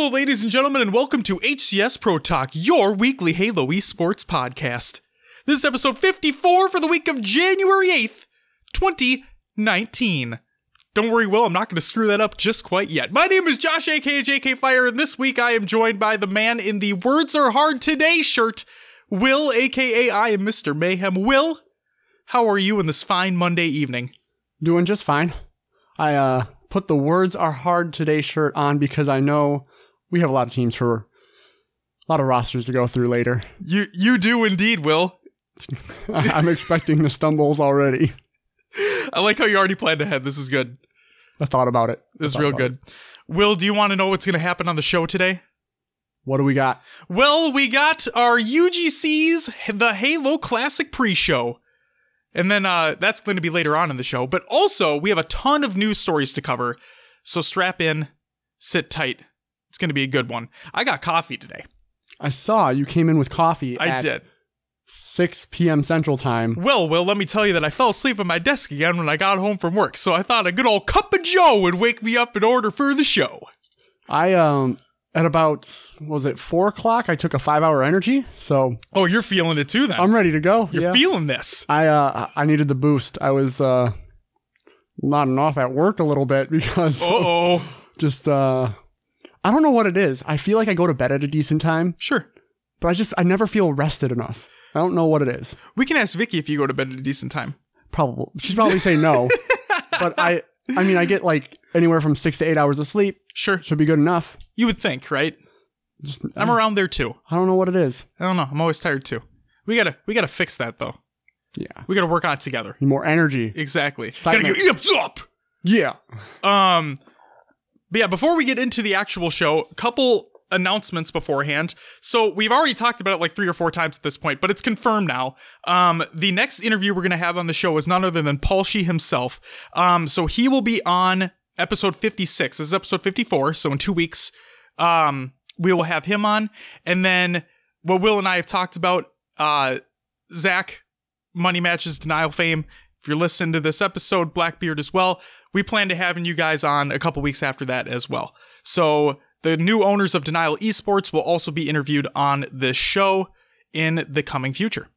Hello, ladies and gentlemen, and welcome to HCS Pro Talk, your weekly Halo esports podcast. This is episode 54 for the week of January 8th, 2019. Don't worry, Will, I'm not going to screw that up just quite yet. My name is Josh, aka JK Fire, and this week I am joined by the man in the Words Are Hard Today shirt, Will, aka I am Mr. Mayhem. Will, how are you in this fine Monday evening? Doing just fine. I uh put the words are hard today shirt on because I know we have a lot of teams for a lot of rosters to go through later. You you do indeed, Will. I'm expecting the stumbles already. I like how you already planned ahead. This is good. I thought about it. This is real good. Will, do you want to know what's going to happen on the show today? What do we got? Well, we got our UGC's the Halo Classic pre-show. And then uh, that's going to be later on in the show. But also, we have a ton of news stories to cover. So strap in, sit tight. Going to be a good one. I got coffee today. I saw you came in with coffee. I at did. 6 p.m. Central Time. Well, Will, let me tell you that I fell asleep at my desk again when I got home from work. So I thought a good old cup of Joe would wake me up in order for the show. I um at about what was it four o'clock? I took a five hour energy, so Oh, you're feeling it too then. I'm ready to go. you're yeah. feeling this. I uh I needed the boost. I was uh nodding off at work a little bit because Uh-oh. just uh I don't know what it is. I feel like I go to bed at a decent time, Sure. but I just I never feel rested enough. I don't know what it is. We can ask Vicky if you go to bed at a decent time. Probably she'd probably say no. but I I mean I get like anywhere from 6 to 8 hours of sleep. Sure. Should be good enough. You would think, right? Just I'm around there too. I don't know what it is. I don't know. I'm always tired too. We gotta we gotta fix that though. Yeah. We gotta work on it together. More energy. Exactly. Excitement. Gotta get up. Yeah. Um but yeah, before we get into the actual show, a couple announcements beforehand. So we've already talked about it like three or four times at this point, but it's confirmed now. Um, the next interview we're gonna have on the show is none other than Paul Shee himself. Um, so he will be on episode 56. This is episode 54. So in two weeks, um, we will have him on. And then what Will and I have talked about, uh, Zach, Money Matches Denial Fame. If you're listening to this episode, Blackbeard as well, we plan to having you guys on a couple weeks after that as well. So the new owners of Denial Esports will also be interviewed on this show in the coming future.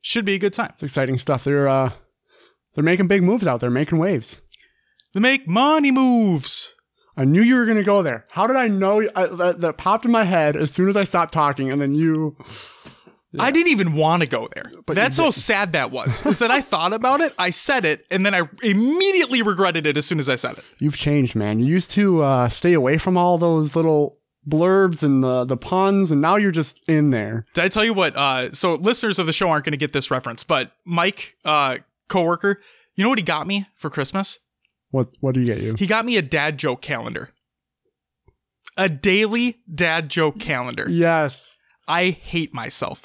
Should be a good time. It's exciting stuff. They're uh they're making big moves out there, making waves. They make money moves. I knew you were going to go there. How did I know I, that, that popped in my head as soon as I stopped talking and then you I didn't even want to go there. But That's how sad that was. Is that I thought about it, I said it, and then I immediately regretted it as soon as I said it. You've changed, man. You used to uh, stay away from all those little blurbs and the the puns, and now you're just in there. Did I tell you what? Uh, so listeners of the show aren't going to get this reference, but Mike, uh, coworker, you know what he got me for Christmas? What what do you get you? He got me a dad joke calendar, a daily dad joke calendar. Yes. I hate myself.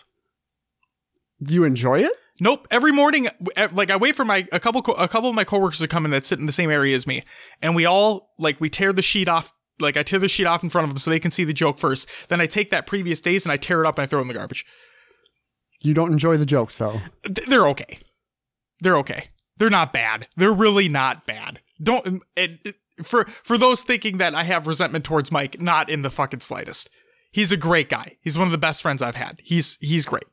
Do you enjoy it? Nope. Every morning, like I wait for my a couple a couple of my coworkers to come in that sit in the same area as me, and we all like we tear the sheet off. Like I tear the sheet off in front of them so they can see the joke first. Then I take that previous days and I tear it up and I throw it in the garbage. You don't enjoy the jokes though. Th- they're okay. They're okay. They're not bad. They're really not bad. Don't it, it- for for those thinking that I have resentment towards Mike, not in the fucking slightest. He's a great guy. He's one of the best friends I've had. He's he's great.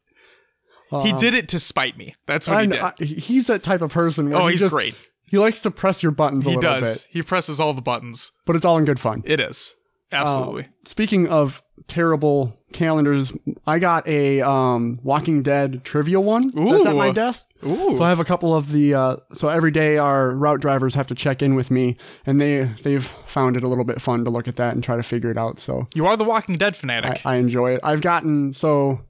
He Uh, did it to spite me. That's what I he did. I- he's that type of person. Where oh, he he's just- great. He likes to press your buttons a He little does. bit, He presses all the buttons. but it's all in good fun. It is absolutely. Uh, speaking of terrible calendars, I got a um, Walking Dead trivia one that's at my desk. Ooh. So I have a couple of the. Uh, so every day our route drivers have to check in with me, and they they've found it a little bit fun to look at that and try to figure it out. So you are the Walking Dead I, fanatic. I enjoy it. I've gotten so.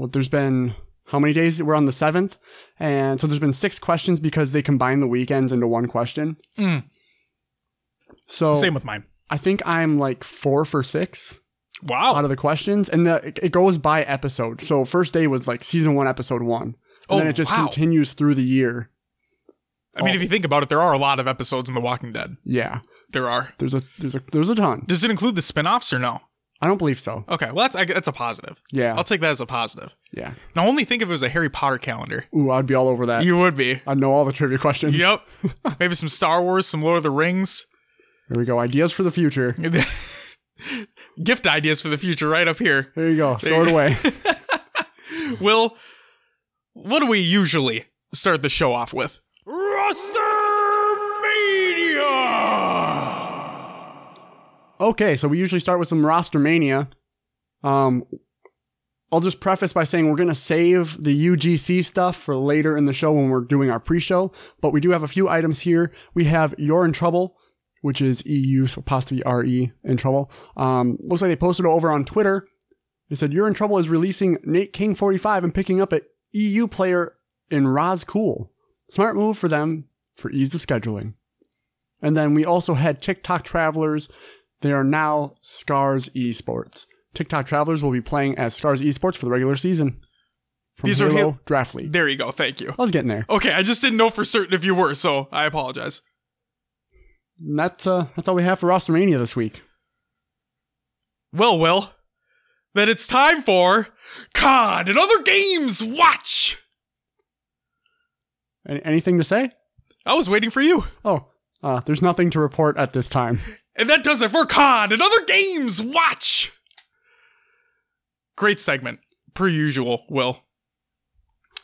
Well, there's been how many days? We're on the seventh, and so there's been six questions because they combine the weekends into one question. Mm. So Same with mine. I think I'm like four for six Wow. out of the questions, and the, it- goes by episode. So first day was like season one, episode one, and Oh, then it just wow. continues through the year. I mean, if you think about it, there are a lot of episodes in The Walking Dead. Yeah, There are. there's a there's a there's a ton. Does it include the spin-offs or no? I don't believe so. Okay, well that's I, that's a positive. Yeah, I'll take that as a positive. yeah. Now only think if it was a Harry Potter calendar. Ooh, I'd be all over that. You would be. I'd know all the trivia questions. Yep. Maybe some Star Wars, some Lord of the Rings. There we go. Ideas for the future. Gift ideas for the future right up here. There you go. Store it away. Will, what do we usually start the show off with? Roster Okay, so we usually start with some roster mania. Um, I'll just preface by saying we're going to save the UGC stuff for later in the show when we're doing our pre-show, but we do have a few items here. We have You're in Trouble, which is EU, so apostrophe RE in trouble. Um, looks like they posted it over on Twitter. They said You're in Trouble is releasing Nate King 45 and picking up an EU player in Roz Cool. Smart move for them for ease of scheduling. And then we also had TikTok Travelers. They are now Scars Esports. TikTok Travelers will be playing as Scars Esports for the regular season. From These are Halo Halo- Draft League. There you go. Thank you. I was getting there. Okay, I just didn't know for certain if you were, so I apologize. And that's uh, that's all we have for Rostermania this week. Well, well, then it's time for COD and other games. Watch. Any, anything to say? I was waiting for you. Oh, uh, there's nothing to report at this time. And that does it for COD and other games. Watch. Great segment, per usual, Will.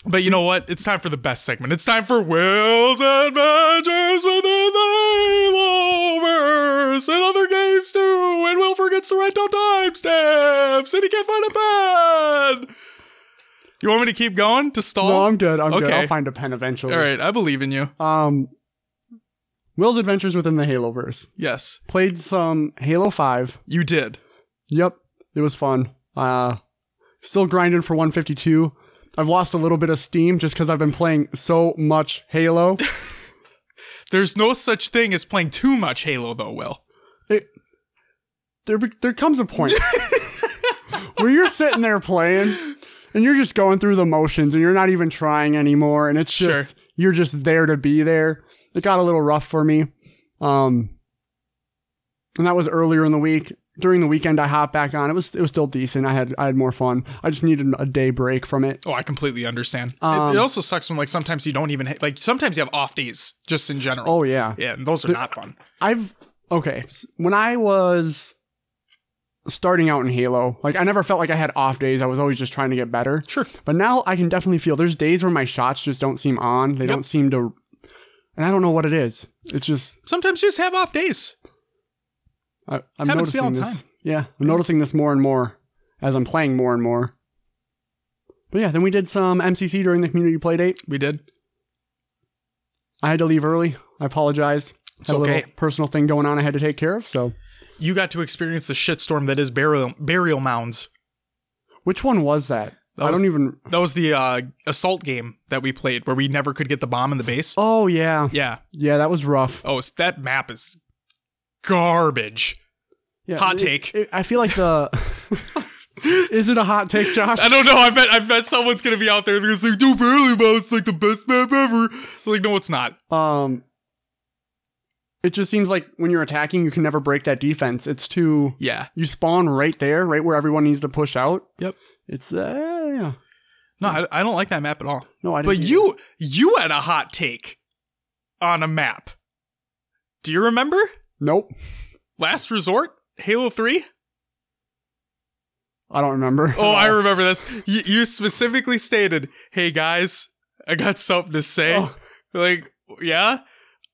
But you know what? It's time for the best segment. It's time for Will's Adventures within the Haloverse and other games too. And Will forgets to write down timestamps and he can't find a pen. You want me to keep going to stall? No, I'm good. I'm good. Okay. I'll find a pen eventually. All right, I believe in you. Um, Will's Adventures within the Haloverse. Yes, Played some Halo 5. you did. Yep, it was fun. Uh, still grinding for 152. I've lost a little bit of steam just because I've been playing so much Halo. There's no such thing as playing too much Halo, though, Will. it, there, there comes a point where you're sitting there playing and you're just going through the motions and you're not even trying anymore. And it's just, Sure. you're just there to be there. It got a little rough for me. Um, and that was earlier in the week. During the weekend, I hopped back on. It was it was still decent. I had I had more fun. I just needed a day break from it. Oh, I completely understand. It- Um, it, also sucks when like sometimes you don't even ha- like sometimes you have off days just in general. Oh yeah, yeah, and those are not fun. I've okay. When I was starting out in Halo, like I never felt like I had off days. I was always just trying to get better. Sure. But now I can definitely feel there's days where my shots just don't seem on. They Yep. don't seem to, and I don't know what it is. It's just Sometimes you just have off days. I, I'm Happens noticing this. time. Yeah, I'm noticing this more and more as I'm playing more and more. But yeah, then we did some MCC during the community play date. We did. I had to leave early. I apologize. It's Had a okay. little personal thing going on I had to take care of. So, You got to experience the shitstorm that is burial burial mounds. which one was that? That I was- don't even. That was the uh, assault game that we played where we never could get the bomb in the base. Oh yeah, Yeah. yeah, that was rough. Oh, that map is garbage. Yeah, Hot it- take. it- I feel like the. Is it a hot take, Josh? I don't know. I bet I bet someone's gonna be out there that's like, "Do barely mount. It's like the best map ever." It's like, no, it's not. Um, it just seems like when you're attacking, you can never break that defense. It's too. Yeah. You spawn right there, right where everyone needs to push out. Yep. It's uh, yeah. No, I, I don't like that map at all. No, I didn't. But you you had a hot take on a map. Do you remember? Nope. Last Resort, Halo 3? I don't remember. Oh, I remember this. You, you specifically stated, "Hey guys, I got something to say." Oh. Like, yeah,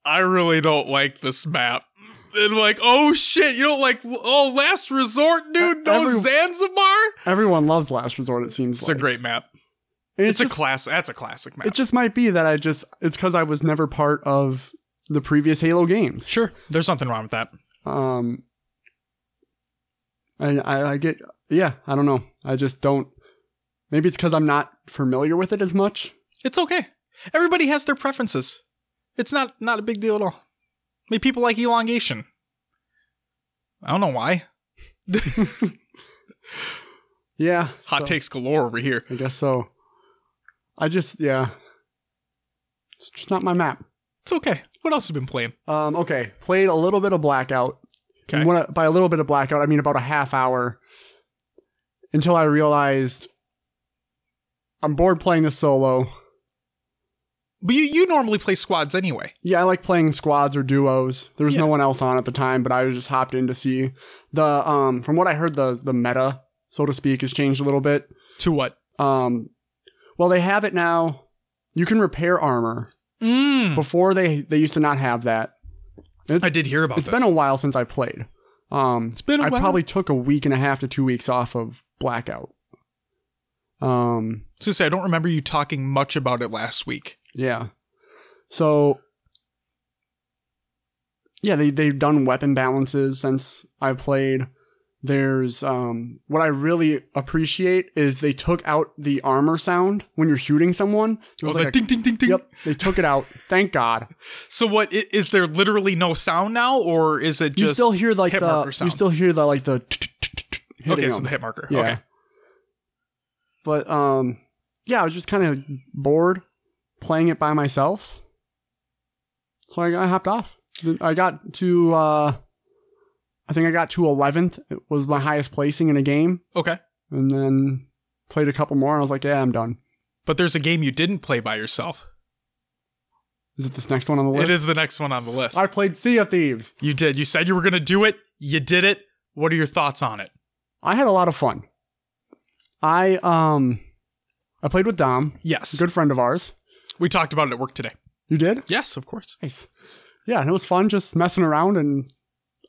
I really don't like this map. And like, oh shit, you don't like oh Last Resort, dude? No Every- Zanzibar? Everyone loves Last Resort. It seems It's like a great map. And It's, just, a class. That's a classic map. It just might be that I just. It's because I was never part of the previous Halo games. sure, there's nothing wrong with that. Um. And I, I get. Yeah, I don't know. I just don't. Maybe it's because I'm not familiar with it as much. It's okay. Everybody has their preferences. It's not not a big deal at all. I mean, people like elongation. I don't know why. Yeah. Hot so- takes galore over here. I guess so. I just yeah. It's just not my map. It's okay. What else have you been playing? Um, okay, played a little bit of Blackout. Okay. I- by a little bit of Blackout, I mean about a half hour. Until I realized I'm bored playing this solo. But you, you normally play squads anyway. Yeah, I like playing squads or duos. There was Yeah. no one else on at the time, but I just hopped in to see the um from what I heard the the meta, so to speak, has changed a little bit. To what? Um well they have it now. You can repair armor. Mm. Before they they used to not have that. I did hear about It's this. been a while since I played. Um it's been a I while. probably took a week and a half to 2 weeks off of blackout. Um gonna say I don't remember you talking much about it last week. Yeah. So yeah, they they've done weapon balances since I played. There's um what I really appreciate is they took out the armor sound when you're shooting someone. It Oh, was the like a- ding ding ding ding. Yep, they took it out. Thank God. So what is there literally no sound now, or is it You still hear like the you still hear the like the okay? So the hit marker. Okay. But um yeah, I was just kind of bored playing it by myself. So I, I hopped off. I got to uh I think I got to 11th. It was my highest placing in a game Okay. and then played a couple more and I was like, yeah, I'm done. But there's a game you didn't play by yourself. Is it this next one on the list? It is the next one on the list. I played Sea of Thieves. you did. You said you were gonna do it. You did it. What are your thoughts on it? I had a lot of fun. I um I played with Dom, Yes. a good friend of ours. We talked about it at work today. You did? Yes, of course. Nice. Yeah, and it was fun just messing around and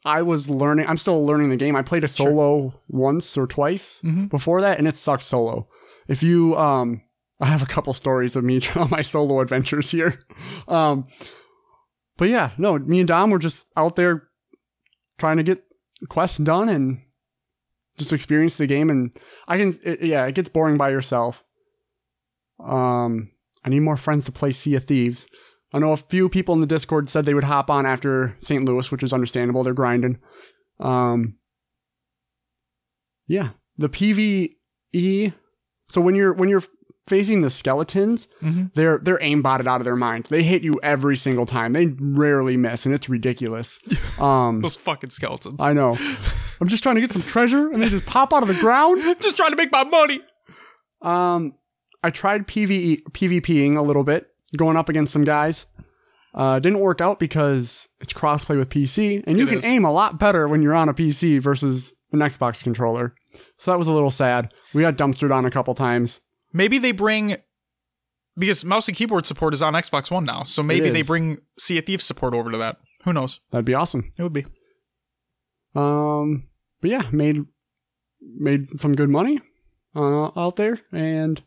I was learning I'm still learning the game. I played a Sure. solo once or twice Mhm. before that and it sucks solo. If you um I have a couple stories of me on my solo adventures here. Um but yeah, no, me and Dom were just out there trying to get quests done and just experience the game and I can it, yeah, it gets boring by yourself. Um I need more friends to play Sea of Thieves. I know a few people in the Discord said they would hop on after St. Louis, which is understandable. They're grinding. Um, yeah, the PVE. So when you're when you're facing the skeletons, Mhm. they're they're aimbotted out of their mind. They hit you every single time. They rarely miss, and it's ridiculous. Um, Those fucking skeletons. I know. I'm just trying to get some treasure, and they just pop out of the ground. just trying to make my money. Um, I tried PVE PvPing a little bit, going up against some guys. Uh, didn't work out because it's crossplay with PC, and you It can is. aim a lot better when you're on a PC versus an Xbox controller. So that was a little sad. We got dumpstered on a couple times. Maybe they bring because mouse and keyboard support is on Xbox One now. So maybe they bring Sea of Thieves support over to that. Who knows? That'd be awesome. It would be. Um, but yeah, made made some good money uh, out there, and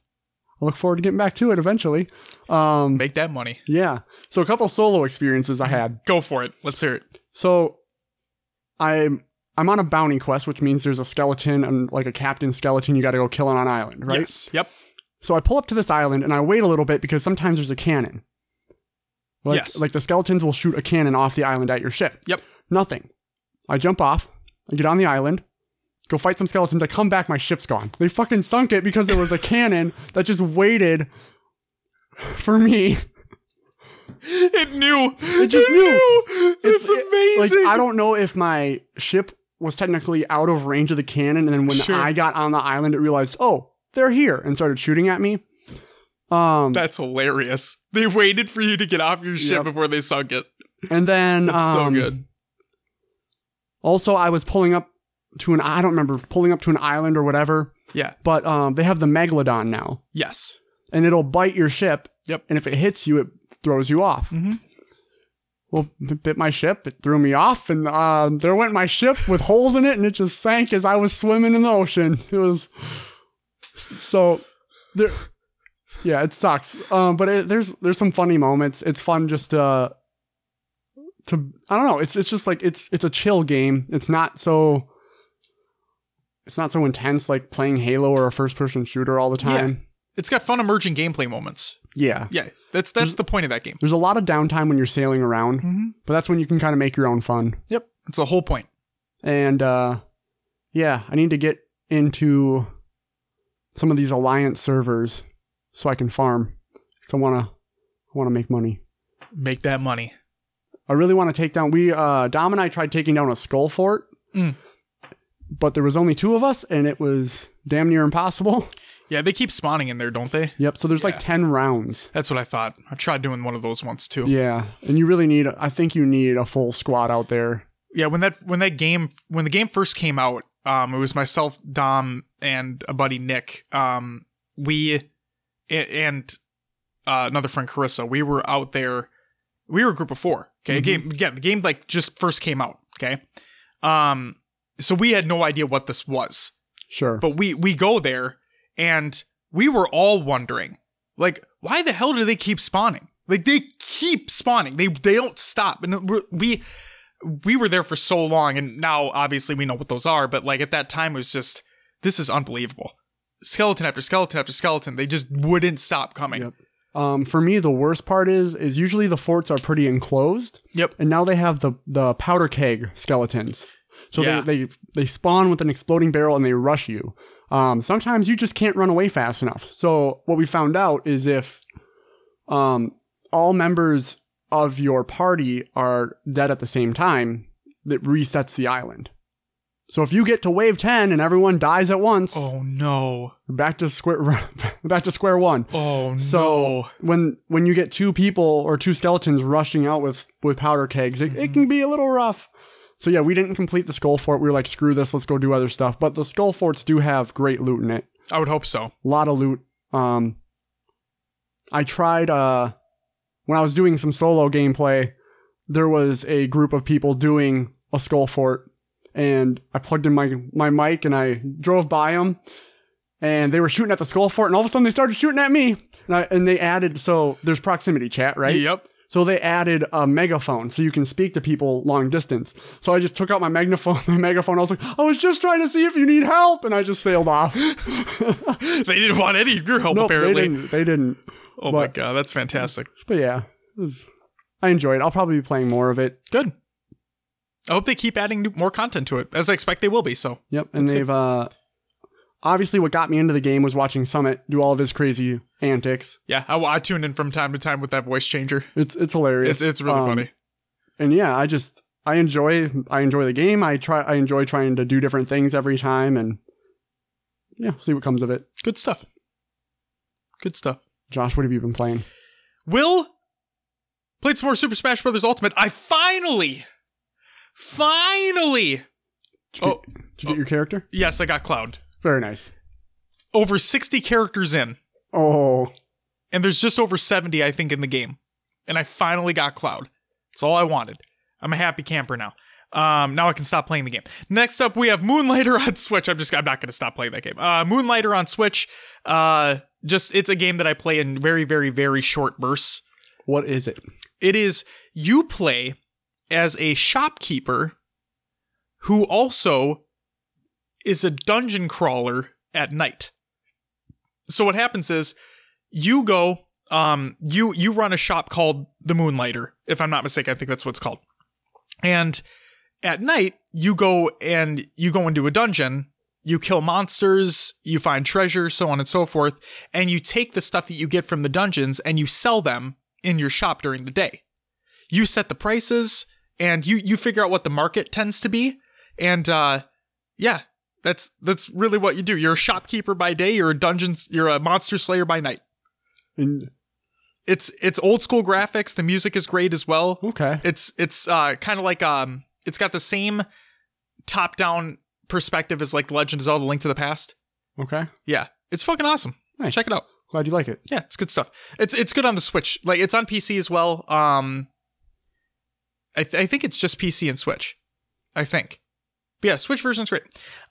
I look forward to getting back to it eventually. Um, Make that money. yeah. So a couple solo experiences I had. Go for it. Let's hear it. So I'm I'm on a bounty quest, which means there's a skeleton and like a captain skeleton you got to go kill on an island, right? Yes. Yep. So I pull up to this island and I wait a little bit because sometimes there's a cannon. Like, Yes. Like the skeletons will shoot a cannon off the island at your ship. Yep. Nothing. I jump off. I get on the island. Go fight some skeletons. I come back. My ship's gone. They fucking sunk it because there was a cannon that just waited for me. It knew. It just knew. It's, It's- amazing. Like I don't know if my ship was technically out of range of the cannon, and then when Sure. I got on the island, it realized, oh, they're here, and started shooting at me. Um, That's hilarious. They waited for you to get off your ship Yep. before they sunk it. and then That's so um, good. Also, I was pulling up to an I don't remember pulling up to an island or whatever, Yeah. but um, they have the megalodon now, Yes. and it'll bite your ship. Yep. And if it hits you, it throws you off. Mhm. Well, it bit my ship. It threw me off, and uh, there went my ship with holes in it, and it just sank as I was swimming in the ocean. It was so there. Yeah, it sucks. Um, but it, there's there's some funny moments. It's fun just to to I don't know. It's it's just like it's it's a chill game. It's not so it's not so intense like playing Halo or a first person shooter all the time. Yeah. It's got fun emerging gameplay moments. Yeah. Yeah. That's that's the point of that game. There's a lot of downtime when you're sailing around, Mm-hmm. but that's when you can kind of make your own fun. Yep. It's the whole point. And uh yeah, I need to get into some of these alliance servers so I can farm. So I want to I want to make money. Make that money. I really want to take down we uh Dom and I tried taking down a skull fort. Mm. But there was only two of us and it was damn near impossible. Yeah, they keep spawning in there, don't they? Yep. So there's Yeah. like 10 rounds. That's what I thought. I've tried doing one of those once too. Yeah. And you really need, I think you need a full squad out there. Yeah, when that when that game when the game first came out, um, it was myself, Dom, and a buddy Nick. Um, we and uh, another friend Carissa. We were out there. We were a group of four. Okay, Mhm. game again. The game like just first came out. Okay, um, so we had no idea what this was. Sure. But we we go there and we were all wondering, like, why the hell do they keep spawning? Like they keep spawning. They they don't stop. And we we were there for so long, and now obviously we know what those are. But like at that time, it was just this is unbelievable. Skeleton after skeleton after skeleton. They just wouldn't stop coming. Yep. Um, for me, the worst part is is usually the forts are pretty enclosed, Yep. and now they have the the powder keg skeletons. So Yeah. they, they they spawn with an exploding barrel and they rush you. Um, sometimes you just can't run away fast enough. So what we found out is if um, all members of your party are dead at the same time, that resets the island. So if you get to wave ten and everyone dies at once, Oh no. back to square back to square one. Oh So no. when when you get two people or two skeletons rushing out with with powder kegs, it, it can be a little rough. So yeah, we didn't complete the skull fort. We were like, screw this, let's go do other stuff. But the skull forts do have great loot in it. I would hope so. A lot of loot. Um, I tried uh when I was doing some solo gameplay. There was a group of people doing a skull fort, and I plugged in my my mic and I drove by them, and they were shooting at the skull fort, and all of a sudden they started shooting at me. And, I, and they added so there's proximity chat, right? Yep. So they added a megaphone so you can speak to people long distance. So I just took out my megaphone, my megaphone. I was like, I was just trying to see if you need help, and I just sailed off. They didn't want any of your help nope, they apparently. didn't. They didn't. Oh my god, that's fantastic. But yeah, was, I enjoyed it. I'll probably be playing more of it. Good. I hope they keep adding new, more content to it, as I expect they will be. So Yep. And they've uh obviously what got me into the game was watching Summit do all of his crazy antics. yeah, I, I tune in from time to time with that voice changer. It's it's hilarious. It's it's really Um, funny. And yeah, I just I enjoy I enjoy the game. I try I enjoy trying to do different things every time and yeah, see what comes of it. Good stuff. Good stuff. Josh, what have you been playing? Will played some more Super Smash Brothers Ultimate. I finally, finally. Did you, Oh, did you get your character? yes, I got Cloud. Very nice. Over sixty characters in, Oh, and there's just over seventy, I think, in the game. And I finally got Cloud. That's all I wanted. I'm a happy camper now. Um, now I can stop playing the game. Next up, we have Moonlighter on Switch. I'm just, I'm not going to stop playing that game. Uh, Moonlighter on Switch. Uh, just, it's a game that I play in very, very, very short bursts. what is it? It is you play as a shopkeeper who also is a dungeon crawler at night. So what happens is you go um you you run a shop called the Moonlighter if I'm not mistaken I think that's what it's called. And at night you go and you go into a dungeon you kill monsters, you find treasure, so on and so forth, and you take the stuff that you get from the dungeons and you sell them in your shop during the day. You set the prices and you you figure out what the market tends to be. And uh yeah, that's that's really what you do. You're a shopkeeper by day, you're a dungeon you're a monster slayer by night. And, It's it's old school graphics, the music is great as well. okay. It's it's uh kind of like um it's got the same top down perspective as like Legend of Zelda Link to the Past. Okay. Yeah. It's fucking awesome. Nice. Check it out. Glad you like it. Yeah, it's good stuff. It's it's good on the Switch. Like it's on PC as well. Um, I th- I think it's just PC and Switch. I think. But yeah, Switch version's great.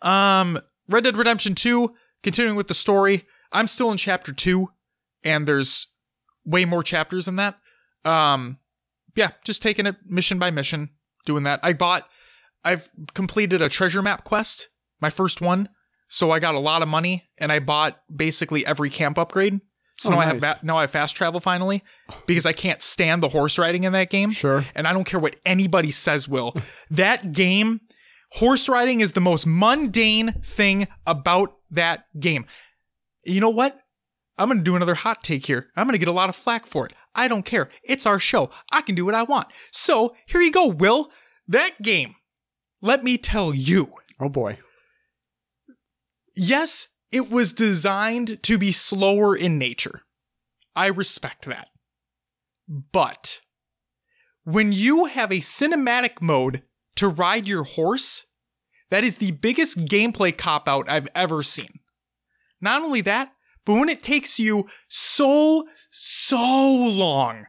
Um, Red Dead Redemption Two, continuing with the story. I'm still in chapter two, and there's way more chapters than that. Um, yeah, just taking it mission by mission, doing that. I bought. I've completed a treasure map quest, my first one. So I got a lot of money, and I bought basically every camp upgrade. So Oh, now I have nice. va- now I have fast travel finally because I can't stand the horse riding in that game. Sure. And I don't care what anybody says, Will. that game, horse riding is the most mundane thing about that game. You know what? I'm going to do another hot take here. I'm going to get a lot of flack for it. I don't care. It's our show. I can do what I want. So here you go, Will. That game, let me tell you, Oh boy. yes, it was designed to be slower in nature. I respect that. But when you have a cinematic mode to ride your horse, that is the biggest gameplay cop out I've ever seen. Not only that, but when it takes you so, so long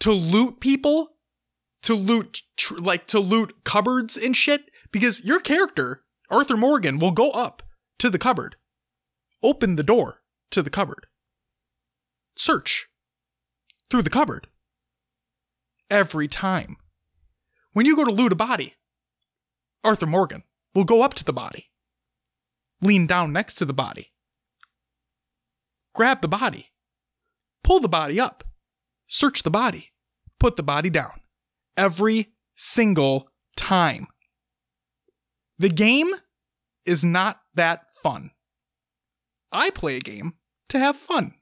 to loot people, to loot, tr- like, to loot cupboards and shit, because your character, Arthur Morgan, will go up to the cupboard, open the door to the cupboard, search through the cupboard every time. When you go to loot a body, Arthur Morgan will go up to the body, lean down next to the body, grab the body, pull the body up, search the body, put the body down. Every single time. The game is not that fun. I play a game to have fun.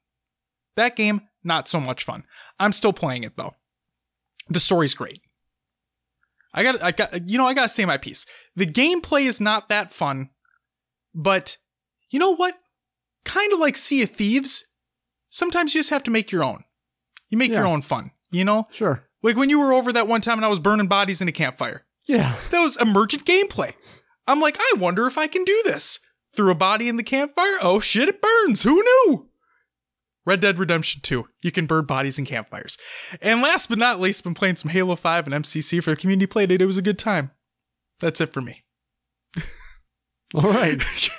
That game, not so much fun. I'm still playing it though. The story's great. I got, I got, you know, I gotta say my piece. The gameplay is not that fun, but you know what? Kind of like Sea of Thieves. Sometimes you just have to make your own. You make your own fun, you know? Sure. Like when you were over that one time and I was burning bodies in a campfire. Yeah. That was emergent gameplay. I'm like, I wonder if I can do this. Threw a body in the campfire. Oh shit, it burns. Who knew? Red Dead Redemption 2. You can burn bodies in campfires. And last but not least, been playing some Halo 5 and MCC for the community play date. It was a good time. That's it for me. All right.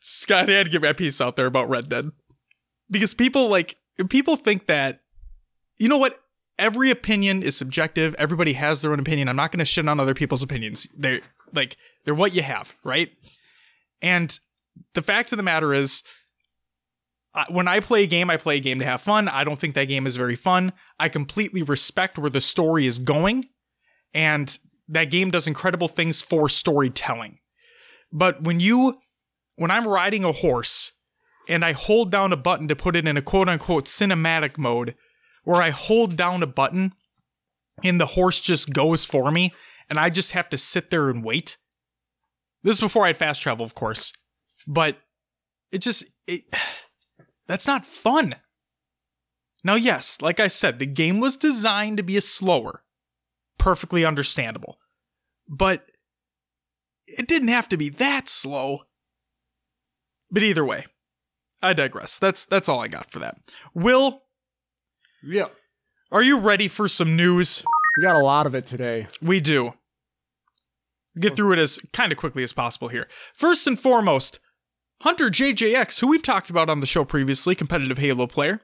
Scott, I had to get my piece out there about Red Dead. Because people like people think that you know what? Every opinion is subjective. Everybody has their own opinion. I'm not gonna shit on other people's opinions. They're like they're what you have, right? And the fact of the matter is when I play a game, I play a game to have fun. I don't think that game is very fun. I completely respect where the story is going, and that game does incredible things for storytelling. But when you when I'm riding a horse and I hold down a button to put it in a quote unquote cinematic mode, where I hold down a button and the horse just goes for me and I just have to sit there and wait. This is before I had fast travel, of course, but it just, it, that's not fun. Now, yes, like I said, the game was designed to be a slower, perfectly understandable, but it didn't have to be that slow. But either way, I digress. That's that's all I got for that. Will, Yeah. are you ready for some news? We got a lot of it today. We do. Get through it as kind of quickly as possible here. First and foremost, Hunter JJX, who we've talked about on the show previously, competitive Halo player,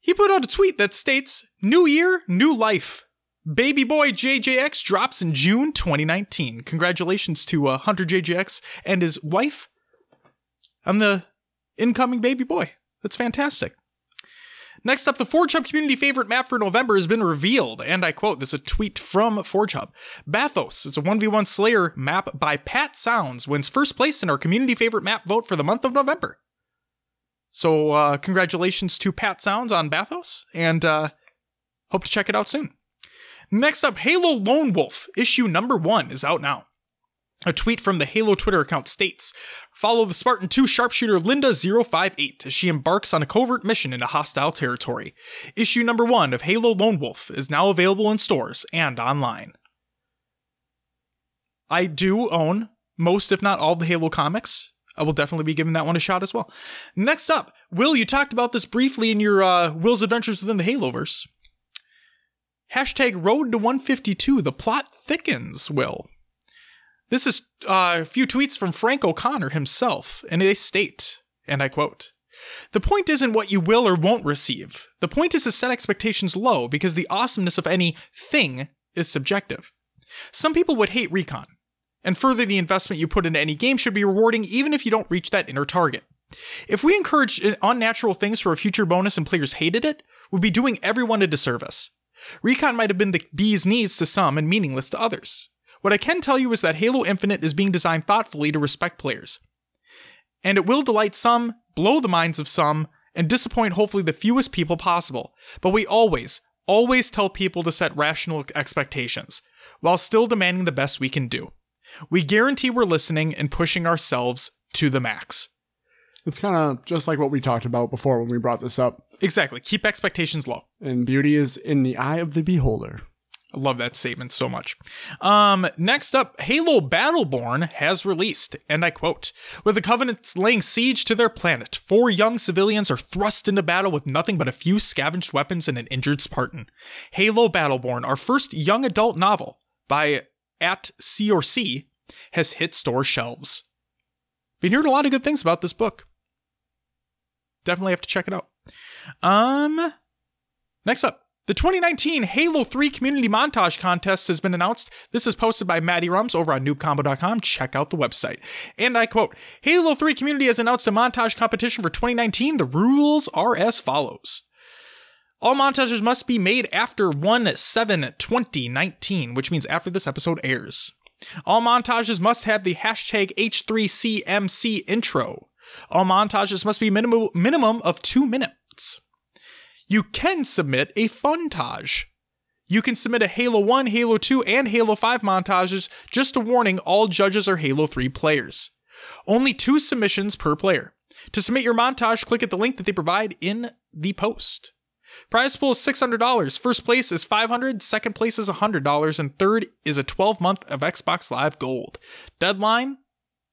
he put out a tweet that states New Year, New Life. Baby boy JJX drops in June 2019. Congratulations to uh, Hunter JJX and his wife on the incoming baby boy. That's fantastic. Next up, the Forge Hub community favorite map for November has been revealed, and I quote this is a tweet from Forge Hub. Bathos it's a 1v1 Slayer map by Pat Sounds, wins first place in our community favorite map vote for the month of November. So, uh, congratulations to Pat Sounds on Bathos, and uh, hope to check it out soon. Next up, Halo Lone Wolf, issue number one, is out now. A tweet from the Halo Twitter account states Follow the Spartan 2 sharpshooter Linda058 as she embarks on a covert mission into hostile territory. Issue number one of Halo Lone Wolf is now available in stores and online. I do own most, if not all, the Halo comics. I will definitely be giving that one a shot as well. Next up, Will, you talked about this briefly in your uh, Will's Adventures Within the Haloverse. Hashtag Road to 152. The plot thickens, Will. This is uh, a few tweets from Frank O'Connor himself, and they state, and I quote, The point isn't what you will or won't receive. The point is to set expectations low because the awesomeness of any thing is subjective. Some people would hate recon, and further, the investment you put into any game should be rewarding even if you don't reach that inner target. If we encouraged unnatural things for a future bonus and players hated it, we'd be doing everyone a disservice. Recon might have been the bee's knees to some and meaningless to others. What I can tell you is that Halo Infinite is being designed thoughtfully to respect players. And it will delight some, blow the minds of some, and disappoint hopefully the fewest people possible. But we always, always tell people to set rational expectations, while still demanding the best we can do. We guarantee we're listening and pushing ourselves to the max. It's kind of just like what we talked about before when we brought this up. Exactly. Keep expectations low. And beauty is in the eye of the beholder. Love that statement so much. Um, next up, Halo Battleborn has released, and I quote With the Covenants laying siege to their planet, four young civilians are thrust into battle with nothing but a few scavenged weapons and an injured Spartan. Halo Battleborn, our first young adult novel by at C or C, has hit store shelves. Been hearing a lot of good things about this book. Definitely have to check it out. Um, next up, the 2019 Halo 3 Community Montage Contest has been announced. This is posted by Maddie Rums over on noobcombo.com. Check out the website. And I quote Halo 3 Community has announced a montage competition for 2019. The rules are as follows. All montages must be made after 1 7 2019, which means after this episode airs. All montages must have the hashtag H3CMC intro. All montages must be minimum, minimum of two minutes you can submit a funtage. You can submit a Halo 1, Halo 2, and Halo 5 montages. Just a warning all judges are Halo 3 players. Only two submissions per player. To submit your montage, click at the link that they provide in the post. Prize pool is $600. First place is $500, second place is $100, and third is a 12 month of Xbox Live Gold. Deadline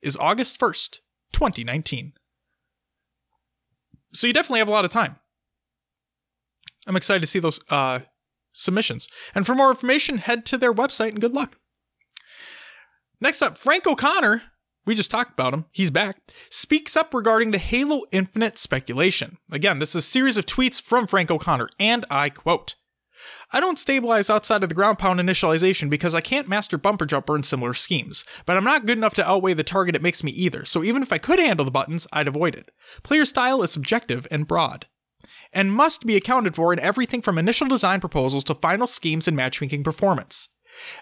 is August 1st, 2019. So you definitely have a lot of time. I'm excited to see those uh, submissions. And for more information, head to their website and good luck. Next up, Frank O'Connor, we just talked about him, he's back, speaks up regarding the Halo Infinite speculation. Again, this is a series of tweets from Frank O'Connor, and I quote I don't stabilize outside of the ground pound initialization because I can't master bumper jumper and similar schemes, but I'm not good enough to outweigh the target it makes me either, so even if I could handle the buttons, I'd avoid it. Player style is subjective and broad and must be accounted for in everything from initial design proposals to final schemes and matchmaking performance.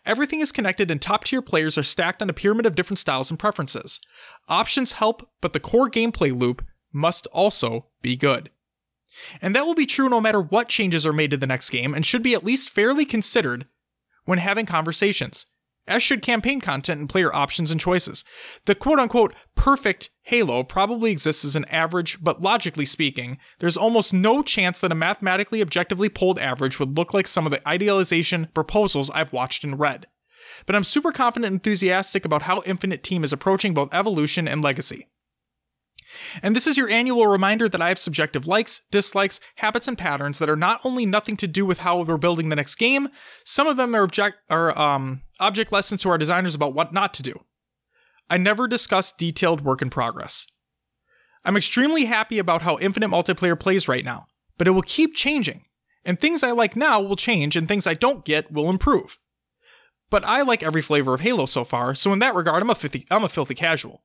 Everything is connected and top tier players are stacked on a pyramid of different styles and preferences. Options help, but the core gameplay loop must also be good. And that will be true no matter what changes are made to the next game and should be at least fairly considered when having conversations as should campaign content and player options and choices. The quote unquote perfect Halo probably exists as an average, but logically speaking, there's almost no chance that a mathematically objectively polled average would look like some of the idealization proposals I've watched and read. But I'm super confident and enthusiastic about how Infinite Team is approaching both evolution and legacy. And this is your annual reminder that I have subjective likes, dislikes, habits, and patterns that are not only nothing to do with how we're building the next game, some of them are object are um, object lessons to our designers about what not to do. I never discuss detailed work in progress. I'm extremely happy about how Infinite Multiplayer plays right now, but it will keep changing, and things I like now will change, and things I don't get will improve. But I like every flavor of Halo so far, so in that regard, I'm a filthy, I'm a filthy casual.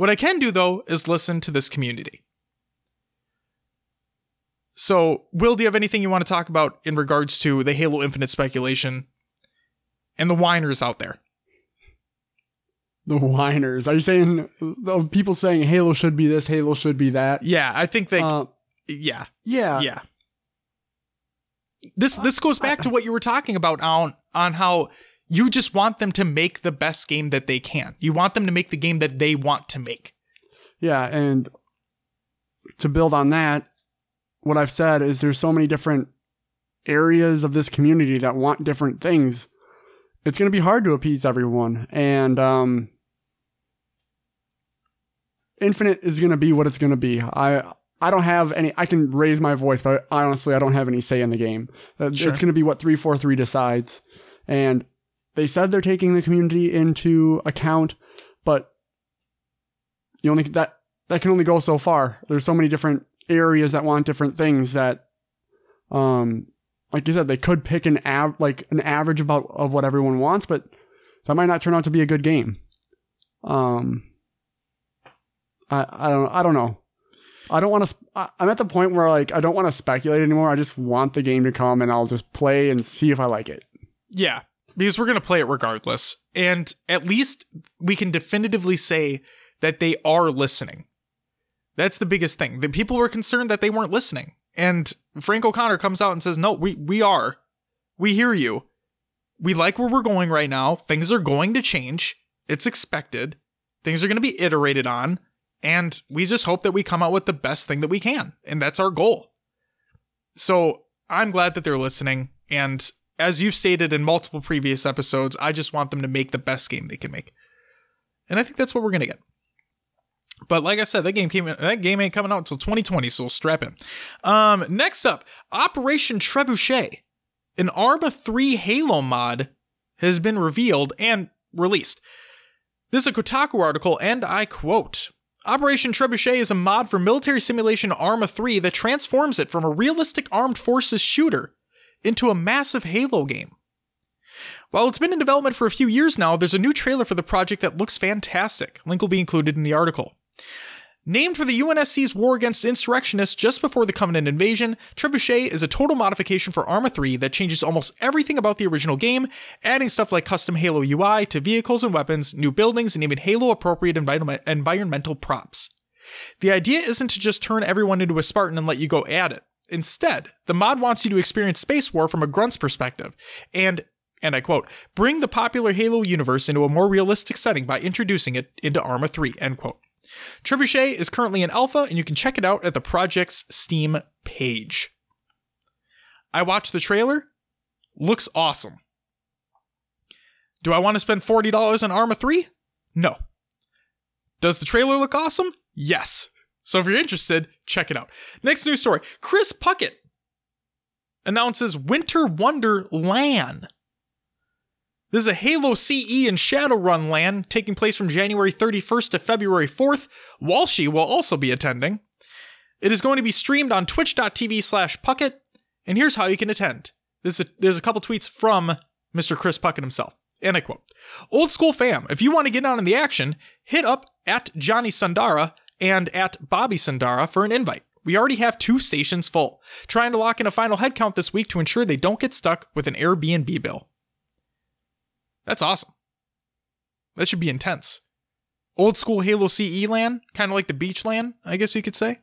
What I can do though is listen to this community. So, Will, do you have anything you want to talk about in regards to the Halo Infinite speculation and the whiners out there? The whiners. Are you saying the people saying Halo should be this, Halo should be that? Yeah, I think they. Uh, yeah, yeah. yeah. This this goes back to what you were talking about on on how you just want them to make the best game that they can. You want them to make the game that they want to make. Yeah, and to build on that, what I've said is there's so many different areas of this community that want different things. It's going to be hard to appease everyone, and um, Infinite is going to be what it's going to be. I I don't have any. I can raise my voice, but honestly, I don't have any say in the game. Uh, Sure. It's going to be what three four three decides, and they said they're taking the community into account, but you only that that can only go so far. There's so many different areas that want different things that, um, like you said, they could pick an av- like an average about of what everyone wants, but that might not turn out to be a good game. Um, I I don't I don't know. I don't want to. I'm at the point where like I don't want to speculate anymore. I just want the game to come and I'll just play and see if I like it. Yeah, because we're going to play it regardless. And at least we can definitively say that they are listening. That's the biggest thing. The people were concerned that they weren't listening. And Frank O'Connor comes out and says, "No, we we are. We hear you. We like where we're going right now. Things are going to change. It's expected. Things are going to be iterated on. And we just hope that we come out with the best thing that we can. And that's our goal. So I'm glad that they're listening. And as you've stated in multiple previous episodes, I just want them to make the best game they can make. And I think that's what we're to get. But like I said, that game came that game ain't coming out until 2020, so strap in. Um, next up, Operation Trebuchet, an Arma 3 Halo mod has been revealed and released. This is a Kotaku article, and I quote Operation Trebuchet is a mod for military simulation Arma 3 that transforms it from a realistic armed forces shooter into a massive Halo game. While it's been in development for a few years now, there's a new trailer for the project that looks fantastic. Link will be included in the article. Named for the UNSC's war against insurrectionists just before the Covenant invasion, Trebuchet is a total modification for Arma 3 that changes almost everything about the original game, adding stuff like custom Halo UI to vehicles and weapons, new buildings, and even Halo appropriate environmental props. The idea isn't to just turn everyone into a Spartan and let you go at it. Instead, the mod wants you to experience space war from a grunt's perspective, and, and I quote, bring the popular Halo universe into a more realistic setting by introducing it into Arma 3, end quote. Trebuchet is currently in alpha, and you can check it out at the project's Steam page. I watched the trailer. Looks awesome. Do I want to spend $40 on Arma 3? No. Does the trailer look awesome? Yes. So if you're interested, check it out. Next news story Chris Puckett announces Winter Wonder LAN. This is a Halo CE and Shadowrun LAN taking place from January 31st to February 4th. Walshy will also be attending. It is going to be streamed on twitch.tv slash Puckett, and here's how you can attend. This a, there's a couple tweets from Mr. Chris Puckett himself. And I quote Old school fam, if you want to get on in the action, hit up at Johnny Sundara and at Bobby Sundara for an invite. We already have two stations full. Trying to lock in a final headcount this week to ensure they don't get stuck with an Airbnb bill. That's awesome. That should be intense. Old school Halo CE LAN, kind of like the beach LAN, I guess you could say.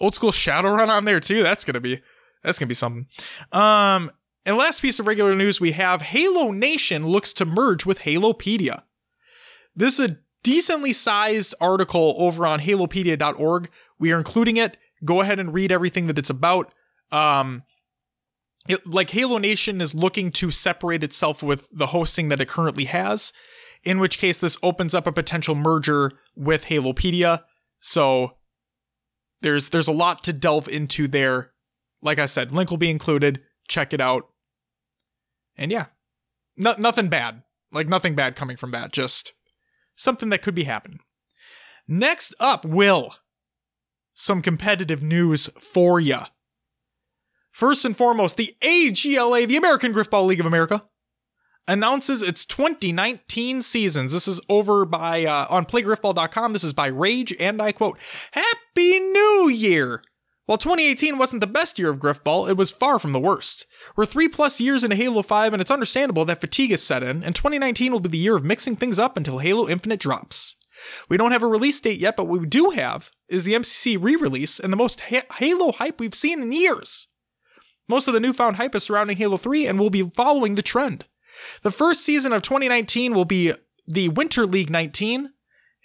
Old school Shadowrun on there too. That's gonna be that's gonna be something. Um, and last piece of regular news we have Halo Nation looks to merge with Halopedia. This is a decently sized article over on halopedia.org. We are including it. Go ahead and read everything that it's about. Um, it, like Halo Nation is looking to separate itself with the hosting that it currently has, in which case this opens up a potential merger with Halopedia. So there's there's a lot to delve into there. Like I said, link will be included. Check it out. And yeah, no, nothing bad. Like nothing bad coming from that. Just something that could be happening. Next up, Will. Some competitive news for you. First and foremost, the AGLA, the American Griffball League of America, announces its 2019 seasons. This is over by uh, on playgriffball.com. This is by Rage, and I quote, "Happy New Year." While 2018 wasn't the best year of Griffball, it was far from the worst. We're three plus years into Halo 5, and it's understandable that fatigue has set in, and 2019 will be the year of mixing things up until Halo Infinite drops. We don't have a release date yet, but what we do have is the MCC re release and the most ha- Halo hype we've seen in years. Most of the newfound hype is surrounding Halo 3 and we'll be following the trend. The first season of 2019 will be the Winter League 19,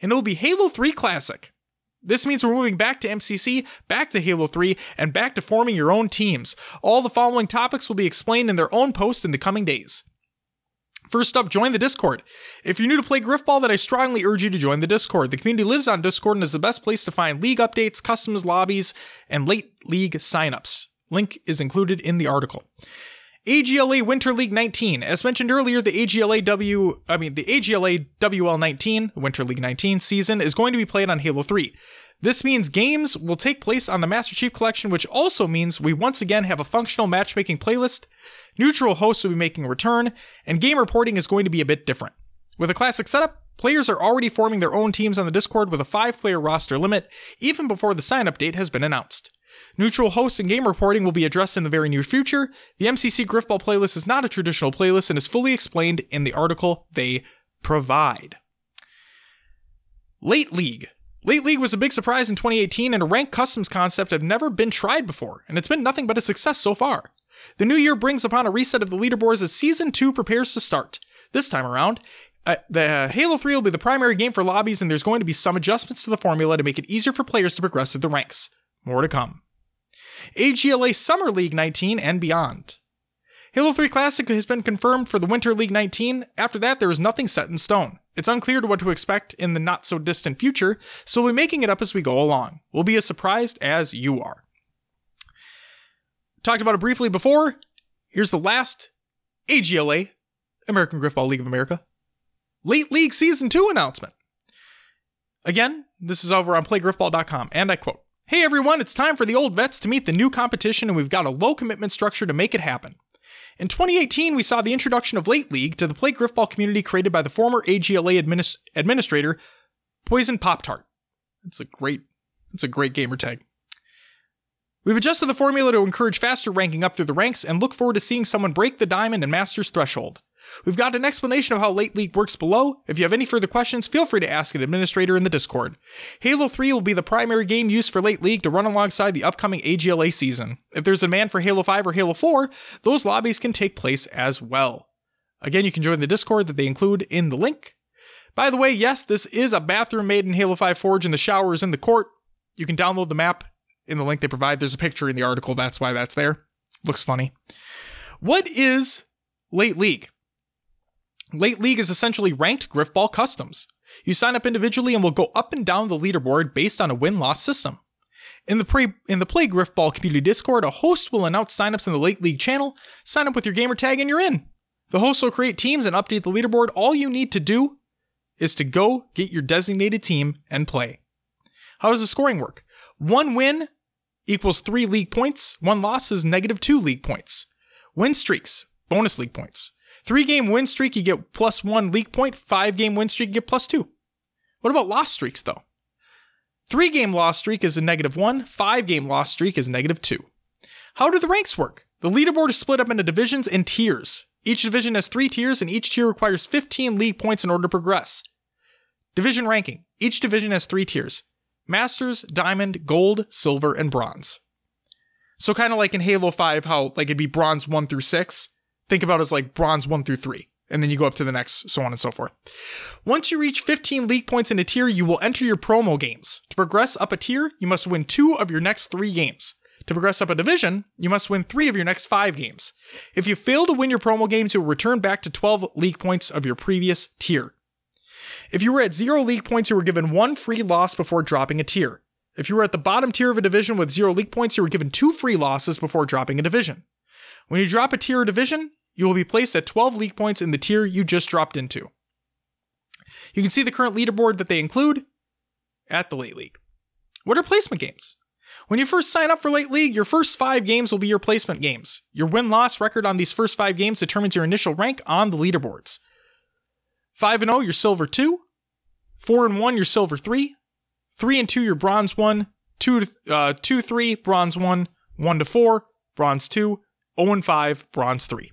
and it will be Halo 3 Classic. This means we're moving back to MCC, back to Halo 3, and back to forming your own teams. All the following topics will be explained in their own post in the coming days. First up, join the Discord. If you're new to play Griffball, then I strongly urge you to join the Discord. The community lives on Discord and is the best place to find league updates, customs lobbies, and late league signups. Link is included in the article. AGLA Winter League 19. As mentioned earlier, the AGLA W, I mean, the AGLA WL 19, Winter League 19 season is going to be played on Halo 3. This means games will take place on the Master Chief Collection, which also means we once again have a functional matchmaking playlist. Neutral hosts will be making a return, and game reporting is going to be a bit different. With a classic setup, players are already forming their own teams on the Discord with a five player roster limit, even before the sign up date has been announced. Neutral hosts and game reporting will be addressed in the very near future. The MCC Griffball playlist is not a traditional playlist and is fully explained in the article they provide. Late League. Late League was a big surprise in 2018 and a ranked customs concept had never been tried before, and it's been nothing but a success so far. The new year brings upon a reset of the leaderboards as Season 2 prepares to start. This time around, Uh, the Halo 3 will be the primary game for lobbies, and there's going to be some adjustments to the formula to make it easier for players to progress through the ranks. More to come. AGLA Summer League 19 and beyond. Halo 3 Classic has been confirmed for the Winter League 19. After that, there is nothing set in stone. It's unclear to what to expect in the not so distant future, so we'll be making it up as we go along. We'll be as surprised as you are. Talked about it briefly before. Here's the last AGLA, American Griffball League of America, Late League Season 2 announcement. Again, this is over on playgriffball.com, and I quote Hey everyone, it's time for the old vets to meet the new competition, and we've got a low commitment structure to make it happen. In 2018, we saw the introduction of Late League to the Play Griffball community created by the former AGLA administ- administrator, Poison Pop Tart. It's a great, it's a great gamer tag. We've adjusted the formula to encourage faster ranking up through the ranks and look forward to seeing someone break the Diamond and Masters threshold. We've got an explanation of how Late League works below. If you have any further questions, feel free to ask an administrator in the Discord. Halo 3 will be the primary game used for Late League to run alongside the upcoming AGLA season. If there's a demand for Halo 5 or Halo 4, those lobbies can take place as well. Again, you can join the Discord that they include in the link. By the way, yes, this is a bathroom made in Halo 5 Forge and the shower is in the court. You can download the map in the link they provide. There's a picture in the article. That's why that's there. Looks funny. What is Late League? Late League is essentially ranked Griffball customs. You sign up individually and will go up and down the leaderboard based on a win-loss system. In the, pre- in the Play Griffball community Discord, a host will announce signups in the Late League channel. Sign up with your gamer tag and you're in. The host will create teams and update the leaderboard. All you need to do is to go get your designated team and play. How does the scoring work? One win equals three league points. One loss is negative two league points. Win streaks, bonus league points. Three game win streak, you get plus one league point. Five game win streak, you get plus two. What about loss streaks, though? Three game loss streak is a negative one. Five game loss streak is negative two. How do the ranks work? The leaderboard is split up into divisions and tiers. Each division has three tiers, and each tier requires 15 league points in order to progress. Division ranking. Each division has three tiers Masters, Diamond, Gold, Silver, and Bronze. So, kind of like in Halo 5, how like it'd be Bronze 1 through 6. Think about as like Bronze 1 through 3. And then you go up to the next, so on and so forth. Once you reach 15 league points in a tier, you will enter your promo games. To progress up a tier, you must win two of your next three games. To progress up a division, you must win three of your next five games. If you fail to win your promo games, you will return back to 12 league points of your previous tier. If you were at zero league points, you were given one free loss before dropping a tier. If you were at the bottom tier of a division with zero league points, you were given two free losses before dropping a division. When you drop a tier or division, you will be placed at 12 league points in the tier you just dropped into. You can see the current leaderboard that they include at the Late League. What are placement games? When you first sign up for Late League, your first five games will be your placement games. Your win loss record on these first five games determines your initial rank on the leaderboards. 5 and 0, you're silver 2. 4 and 1, you're silver 3. 3 and 2, you're bronze 1. 2 uh, 2 3, bronze 1. 1 to 4, bronze 2. 0 and 5, bronze 3.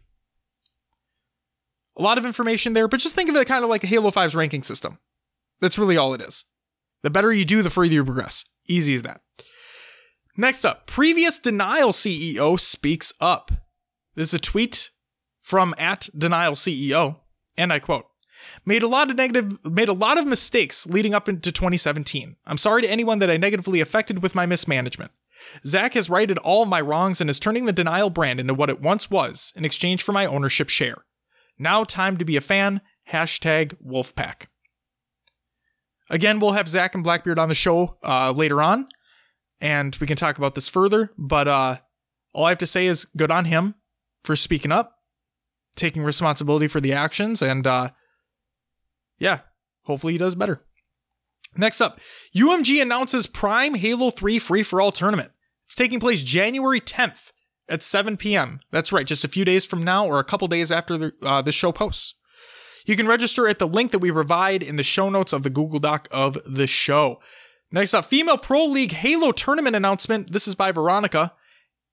A lot of information there, but just think of it kind of like Halo 5's ranking system. That's really all it is. The better you do, the further you progress. Easy as that. Next up, previous denial CEO speaks up. This is a tweet from at denial CEO, and I quote: "Made a lot of negative, made a lot of mistakes leading up into 2017. I'm sorry to anyone that I negatively affected with my mismanagement. Zach has righted all my wrongs and is turning the denial brand into what it once was in exchange for my ownership share. Now, time to be a fan. Hashtag Wolfpack." Again, we'll have Zach and Blackbeard on the show uh, later on and we can talk about this further. But uh, all I have to say is good on him for speaking up, taking responsibility for the actions, and uh, yeah, hopefully he does better. Next up, UMG announces Prime Halo 3 Free for All tournament. It's taking place January 10th at 7 p.m. That's right, just a few days from now or a couple days after the, uh, the show posts. You can register at the link that we provide in the show notes of the Google Doc of the show. Next up, Female Pro League Halo tournament announcement. This is by Veronica.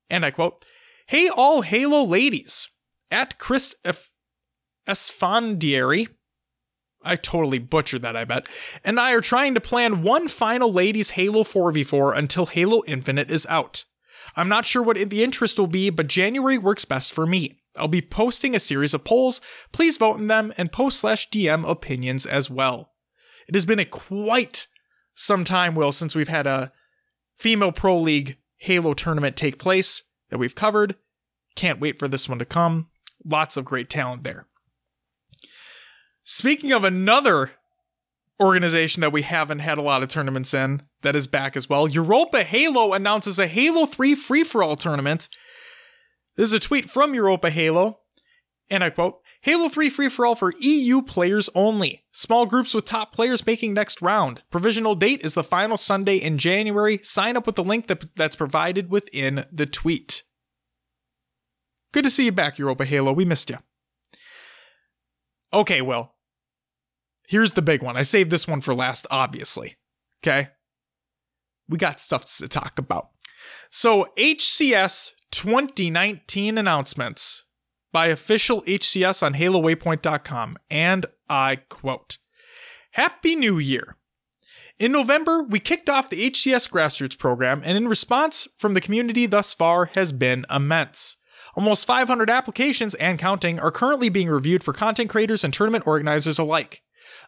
And I quote Hey, all Halo ladies. At Chris F- Esfandieri. I totally butchered that, I bet. And I are trying to plan one final ladies Halo 4v4 until Halo Infinite is out. I'm not sure what the interest will be, but January works best for me. I'll be posting a series of polls. Please vote in them and post slash DM opinions as well. It has been a quite some time, Will, since we've had a female pro league Halo tournament take place that we've covered. Can't wait for this one to come. Lots of great talent there. Speaking of another organization that we haven't had a lot of tournaments in that is back as well, Europa Halo announces a Halo 3 free for all tournament. This is a tweet from Europa Halo, and I quote Halo 3 free for all for EU players only. Small groups with top players making next round. Provisional date is the final Sunday in January. Sign up with the link that, that's provided within the tweet. Good to see you back, Europa Halo. We missed you. Okay, well, here's the big one. I saved this one for last, obviously. Okay? We got stuff to talk about. So, HCS 2019 announcements by official HCS on HaloWaypoint.com, and I quote Happy New Year! In November, we kicked off the HCS Grassroots program, and in response from the community thus far has been immense. Almost 500 applications and counting are currently being reviewed for content creators and tournament organizers alike.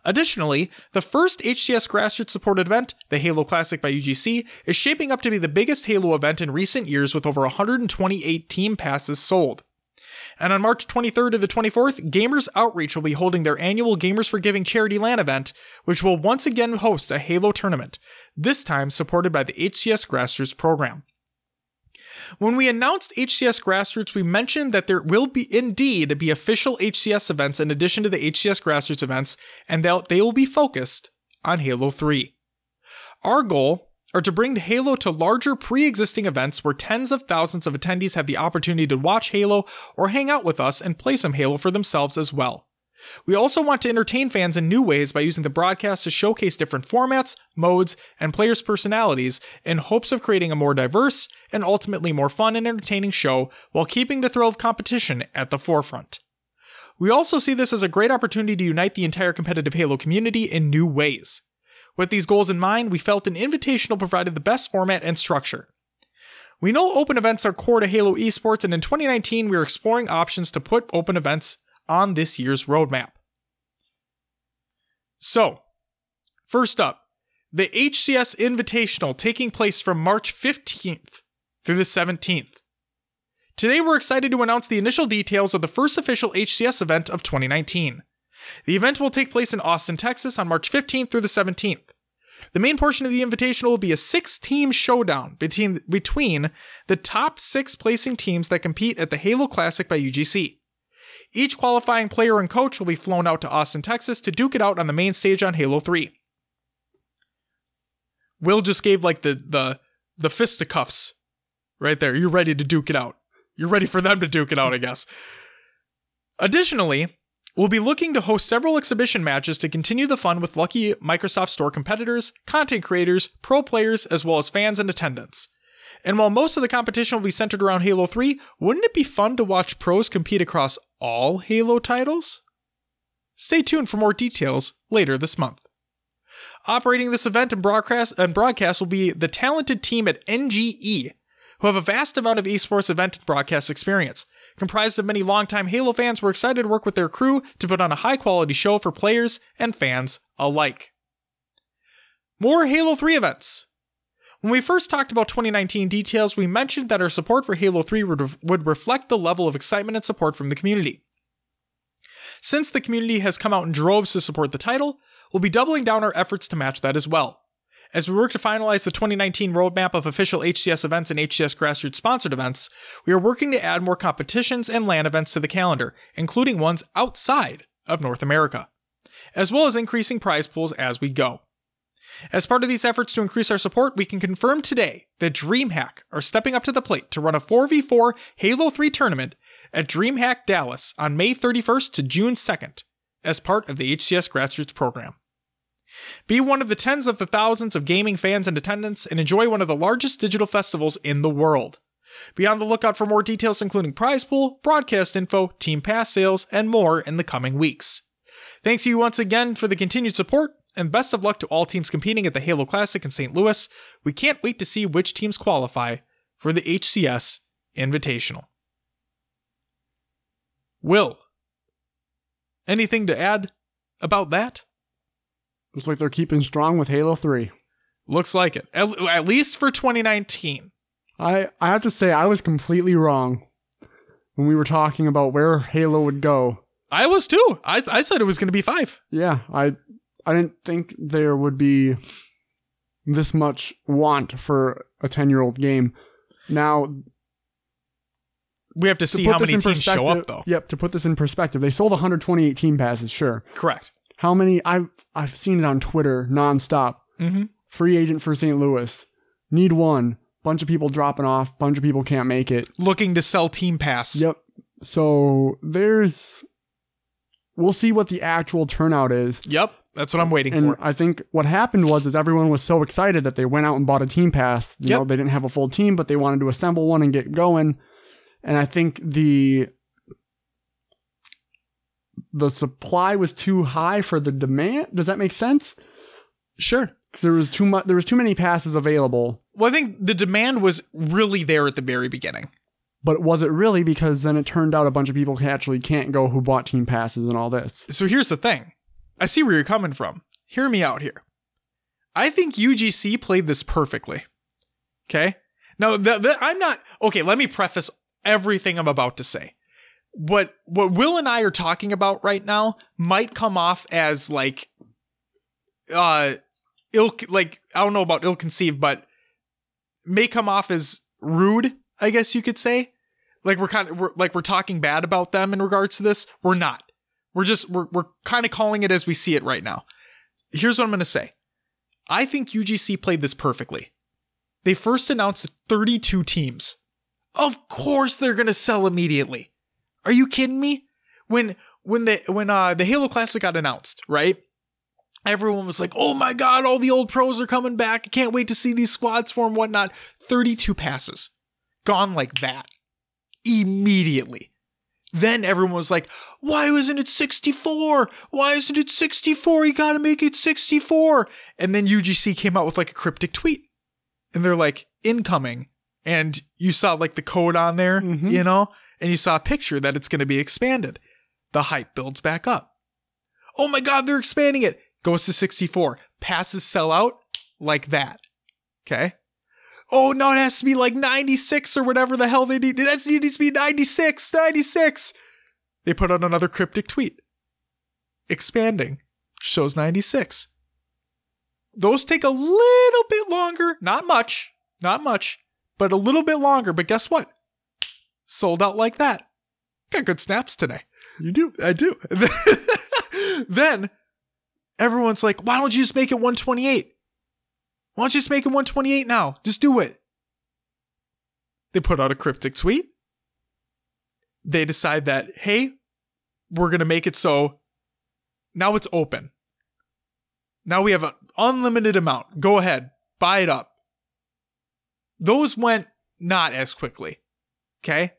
Additionally, the first HCS grassroots supported event, the Halo Classic by UGC, is shaping up to be the biggest Halo event in recent years with over 128 team passes sold. And on March 23rd to the 24th, Gamers Outreach will be holding their annual Gamers for Giving charity LAN event, which will once again host a Halo tournament, this time supported by the HCS Grassroots program. When we announced HCS Grassroots, we mentioned that there will be indeed be official HCS events in addition to the HCS Grassroots events, and that they will be focused on Halo 3. Our goal are to bring Halo to larger pre existing events where tens of thousands of attendees have the opportunity to watch Halo or hang out with us and play some Halo for themselves as well. We also want to entertain fans in new ways by using the broadcast to showcase different formats, modes, and players' personalities in hopes of creating a more diverse and ultimately more fun and entertaining show while keeping the thrill of competition at the forefront. We also see this as a great opportunity to unite the entire competitive Halo community in new ways. With these goals in mind, we felt an invitational provided the best format and structure. We know open events are core to Halo esports, and in 2019, we are exploring options to put open events on this year's roadmap. So, first up, the HCS Invitational taking place from March 15th through the 17th. Today, we're excited to announce the initial details of the first official HCS event of 2019. The event will take place in Austin, Texas on March 15th through the 17th. The main portion of the invitational will be a six team showdown between, between the top six placing teams that compete at the Halo Classic by UGC. Each qualifying player and coach will be flown out to Austin, Texas to duke it out on the main stage on Halo 3. Will just gave like the the the fisticuffs right there. You're ready to duke it out. You're ready for them to duke it out, I guess. Additionally, we'll be looking to host several exhibition matches to continue the fun with lucky Microsoft Store competitors, content creators, pro players, as well as fans and attendants. And while most of the competition will be centered around Halo 3, wouldn't it be fun to watch pros compete across all Halo titles? Stay tuned for more details later this month. Operating this event and broadcast, and broadcast will be the talented team at NGE, who have a vast amount of esports event and broadcast experience. Comprised of many longtime Halo fans, we're excited to work with their crew to put on a high quality show for players and fans alike. More Halo 3 events. When we first talked about 2019 details, we mentioned that our support for Halo 3 would, would reflect the level of excitement and support from the community. Since the community has come out in droves to support the title, we'll be doubling down our efforts to match that as well. As we work to finalize the 2019 roadmap of official HCS events and HCS grassroots sponsored events, we are working to add more competitions and LAN events to the calendar, including ones outside of North America, as well as increasing prize pools as we go. As part of these efforts to increase our support, we can confirm today that DreamHack are stepping up to the plate to run a 4v4 Halo 3 tournament at DreamHack Dallas on May 31st to June 2nd as part of the HCS Grassroots program. Be one of the tens of the thousands of gaming fans in attendance and enjoy one of the largest digital festivals in the world. Be on the lookout for more details, including prize pool, broadcast info, team pass sales, and more in the coming weeks. Thanks to you once again for the continued support and best of luck to all teams competing at the Halo Classic in St. Louis. We can't wait to see which teams qualify for the HCS Invitational. Will, anything to add about that? Looks like they're keeping strong with Halo 3. Looks like it. At, at least for 2019. I, I have to say, I was completely wrong when we were talking about where Halo would go. I was too. I, I said it was going to be five. Yeah, I I didn't think there would be this much want for a 10 year old game. Now, We have to see how many teams show up, though. Yep, to put this in perspective, they sold 128 team passes, sure. Correct. How many? I've, I've seen it on Twitter nonstop. Mm-hmm. Free agent for St. Louis. Need one. Bunch of people dropping off. Bunch of people can't make it. Looking to sell Team Pass. Yep. So there's. We'll see what the actual turnout is. Yep. That's what I'm waiting And for. I think what happened was is everyone was so excited that they went out and bought a team pass. You Yep. know, they didn't have a full team, but they wanted to assemble one and get going. And I think the the supply was too high for the demand. Does that make sense? Sure. Because there was too much. There was too many passes available. Well, I think the demand was really there at the very beginning. But was it really? Because then it turned out a bunch of people actually can't go who bought team passes and all this. So here's the thing. I see where you're coming from. Hear me out here. I think UGC played this perfectly. Okay? Now, I'm not Okay, let me preface everything I'm about to say. What what Will and I are talking about right now might come off as like uh ill like I don't know about ill conceived, but may come off as rude, I guess you could say. Like we're kind of we're, like we're talking bad about them in regards to this. We're not. We're just we're we're kind of calling it as we see it right now. Here's what I'm going to say. I think UGC played this perfectly. They first announced 32 teams. Of course they're going to sell immediately. Are you kidding me? When when the when uh the Halo Classic got announced, right? Everyone was like, "Oh my god, all the old pros are coming back! I can't wait to see these squads form, whatnot." Thirty-two passes, gone like that, immediately. Then everyone was like, "Why wasn't it 64? Why isn't it 64? You gotta make it 64." And then UGC came out with like a cryptic tweet, and they're like, "Incoming," and you saw like the code on there, Mhm. you know, and you saw a picture that it's gonna be expanded. The hype builds back up. Oh my god, they're expanding it. Goes to 64. Passes sell out like that. Okay. Oh no, it has to be like 96 or whatever the hell they need. That needs to be 96, 96. They put out another cryptic tweet. Expanding. Shows 96. Those take a little bit longer. Not much. Not much. But a little bit longer. But guess what? Sold out like that. Got good snaps today. You do. I do. then everyone's like, why don't you just make it 128? Why don't you just make it 128 now? Just do it. They put out a cryptic tweet. They decide that, hey, we're going to make it so now it's open. Now we have an unlimited amount. Go ahead, buy it up. Those went not as quickly. Okay?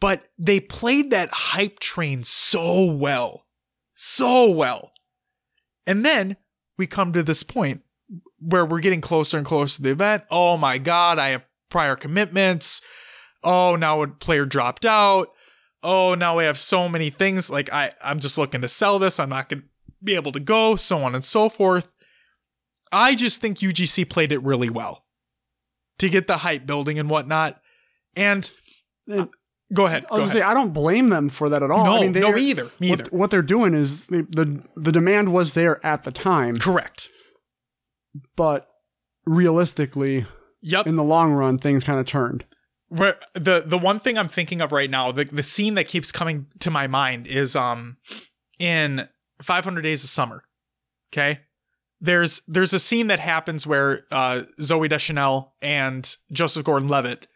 But they played that hype train so well. So well. And then we come to this point where we're getting closer and closer to the event. Oh my God, I have prior commitments. Oh, now a player dropped out. Oh, now we have so many things. Like I, I'm just looking to sell this. I'm not going to be able to go, so on and so forth. I just think UGC played it really well to get the hype building and whatnot. And And go ahead. I was Go say. I don't blame them for that at all. no, I mean, no, either. Me either. What, what they're doing is the the demand was there at the time, Correct. But realistically, Yep. in the long run, things kind of turned. Where the the one thing I'm thinking of right now, the the scene that keeps coming to my mind is um in 500 Days of Summer. Okay? There's there's a scene that happens where uh Zooey Deschanel and Joseph Gordon-Levitt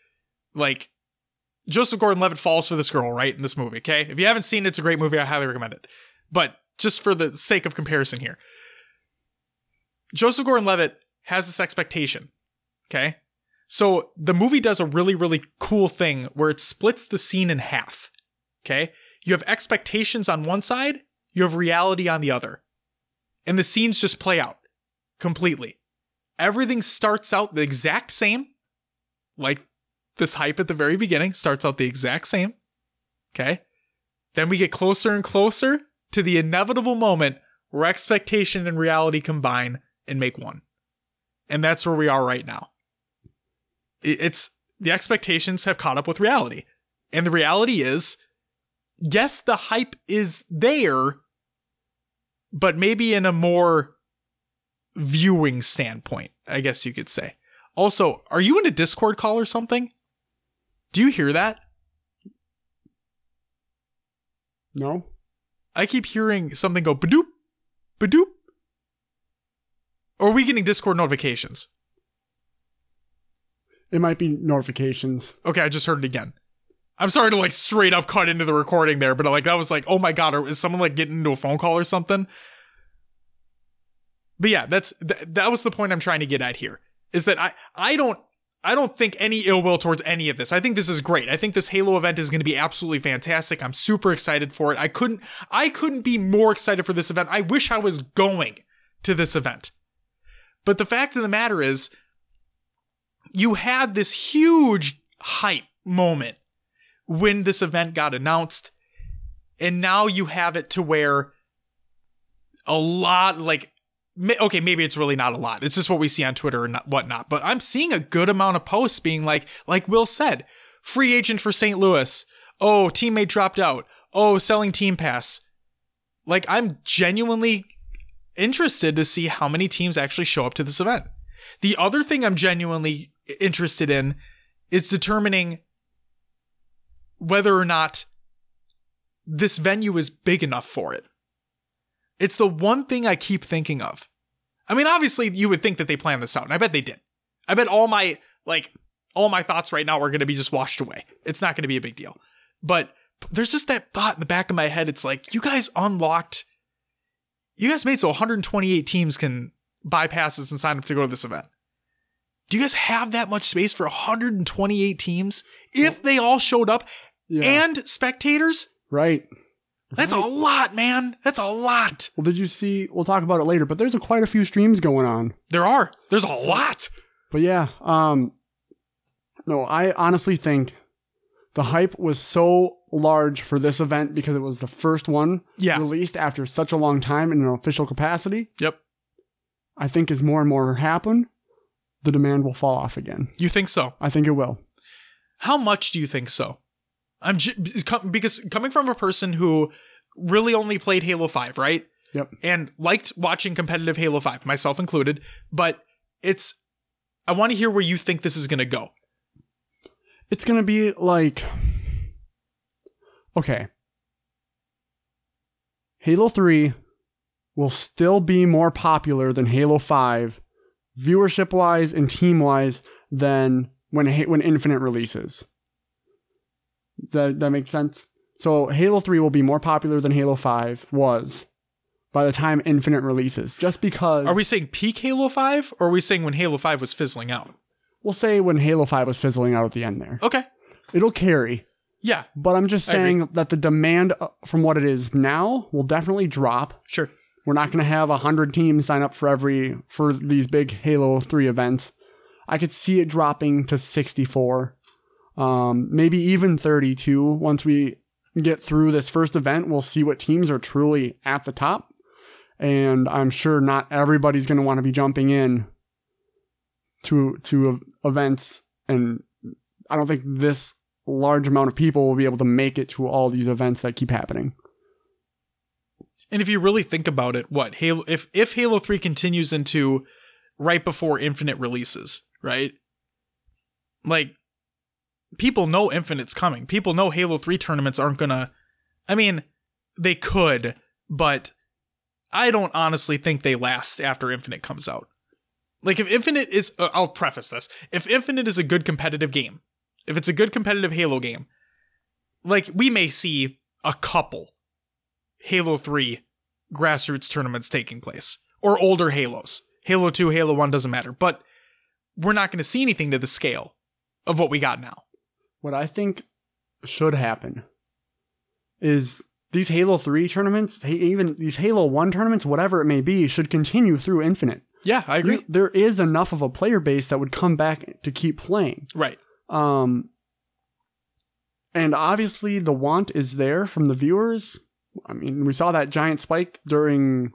like Joseph Gordon-Levitt falls for this girl, right, in this movie, okay? If you haven't seen it, it's a great movie. I highly recommend it. But just for the sake of comparison here. Joseph Gordon-Levitt has this expectation, okay? So the movie does a really, really cool thing where it splits the scene in half. Okay? You have expectations on one side, you have reality on the other. And the scenes just play out completely. Everything starts out the exact same, like this hype at the very beginning starts out the exact same. Okay? then we get closer and closer to the inevitable moment where expectation and reality combine and make one. And that's where we are right now. It's the expectations have caught up with reality. And the reality is, yes, the hype is there, but maybe in a more viewing standpoint, I guess you could say. Also, are you in a Discord call or something? Do you hear that? No? I keep hearing something go badoop, badoop. Or are we getting Discord notifications? It might be notifications. Okay, I just heard it again. I'm sorry to like straight up cut into the recording there, but like that was like, oh my god, is someone like getting into a phone call or something? But yeah, that's th- that was the point I'm trying to get at here. Is that I I don't I don't think any ill will towards any of this. I think this is great. I think this Halo event is going to be absolutely fantastic. I'm super excited for it. I couldn't I couldn't be more excited for this event. I wish I was going to this event. But the fact of the matter is you had this huge hype moment when this event got announced and now you have it to where a lot like okay maybe it's really not a lot. It's just what we see on twitter and whatnot. But i'm seeing a good amount of posts being like like will said free agent for st louis. Oh teammate dropped out. Oh selling team pass. Like i'm genuinely interested to see how many teams actually show up to this event the other thing i'm genuinely interested in is determining whether or not this venue is big enough for it. It's the one thing I keep thinking of. I mean, obviously, you would think that they planned this out, and I bet they did. I bet all my like all my thoughts right now are going to be just washed away. It's not going to be a big deal. But there's just that thought in the back of my head. It's like you guys unlocked. You guys made so 128 teams can buy passes and sign up to go to this event. Do you guys have that much space for 128 teams if they all showed up Yeah. and spectators? right. That's a lot, man. That's a lot. Well, did you see? We'll talk about it later, but there's a, quite a few streams going on. There are. There's a lot. But yeah, um, no, I honestly think the hype was so large for this event because it was the first one Yeah. released after such a long time in an official capacity. Yep. I think as more and more happen, the demand will fall off again. You think so? I think it will. How much do you think so? I'm j- because coming from a person who really only played Halo 5, right? Yep. And liked watching competitive Halo 5, myself included, but it's I want to hear where you think this is going to go. It's gonna be like, okay, Halo Three will still be more popular than Halo Five, viewership wise and team wise, than when when Infinite releases. That that makes sense. So Halo Three will be more popular than Halo Five was by the time Infinite releases, just because. Are we saying peak Halo 5 or are we saying when Halo 5 was fizzling out? We'll say when Halo Five was fizzling out at the end there. Okay. It'll carry. Yeah, But I'm just I saying that the demand uh, from what it is now will definitely drop. sure. We're not going to have 100 teams sign up for every for these big Halo 3 events. I could see it dropping to 64. Um, maybe even 32 once we get through this first event, we'll see what teams are truly at the top. And I'm sure not everybody's going to want to be jumping in to to events and I don't think this large amount of people will be able to make it to all these events that keep happening. And if you really think about it, what Halo if if Halo 3 continues into right before Infinite releases, right? Like people know Infinite's coming. People know Halo 3 tournaments aren't going to I mean, they could, but I don't honestly think they last after Infinite comes out. Like if Infinite is uh, I'll preface this. If Infinite is a good competitive game, if it's a good competitive Halo game, like we may see a couple Halo 3 grassroots tournaments taking place or older Halos. Halo 2, Halo 1 doesn't matter, but we're not going to see anything to the scale of what we got now. What I think should happen is these Halo 3 tournaments, even these Halo 1 tournaments, whatever it may be, should continue through Infinite. Yeah, I agree. There is enough of a player base that would come back to keep playing. Right. Um, and obviously the want is there from the viewers. I mean, we saw that giant spike during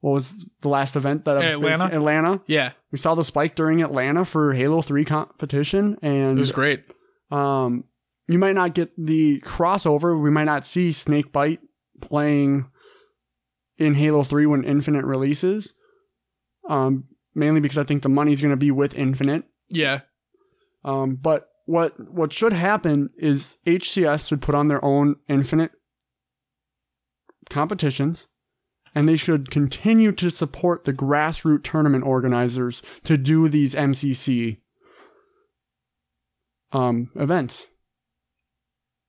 what was the last event that I was Atlanta? facing- Atlanta. Yeah, We saw the spike during Atlanta for Halo 3 competition and it was great. um you might not get the crossover. We might not see Snakebite playing in Halo 3 when Infinite releases. Um mainly because I think the money's going to be with Infinite. Yeah, Um, but what what should happen is HCS should put on their own infinite competitions, and they should continue to support the grassroots tournament organizers to do these MCC um, events,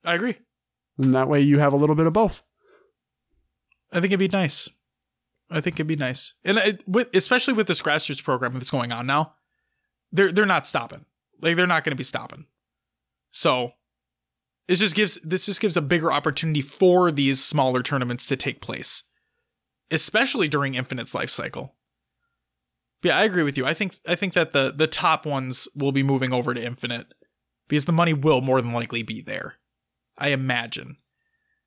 I agree. and that way you have a little bit of both. I think it'd be nice. I think it'd be nice, and it, with, especially with this grassroots program that's going on now, they're they're not stopping. Like they're not going to be stopping. So, it just gives this just gives a bigger opportunity for these smaller tournaments to take place, especially during Infinite's life cycle. Yeah, I agree with you. I think I think that the the top ones will be moving over to Infinite because the money will more than likely be there. I imagine.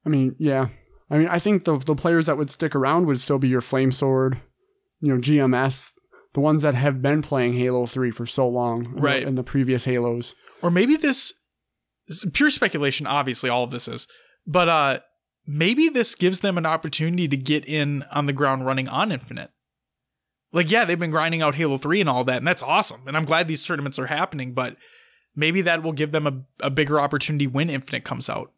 I mean, yeah. I mean, I think the the players that would stick around would still be your Flamesword, you know, GMS, the ones that have been playing Halo 3 for so long, Right. In the previous Halos. or maybe this, this is pure speculation obviously all of this is but uh maybe this gives them an opportunity to get in on the ground running on infinite like yeah they've been grinding out halo 3 and all that and that's awesome and i'm glad these tournaments are happening but maybe that will give them a, a bigger opportunity when infinite comes out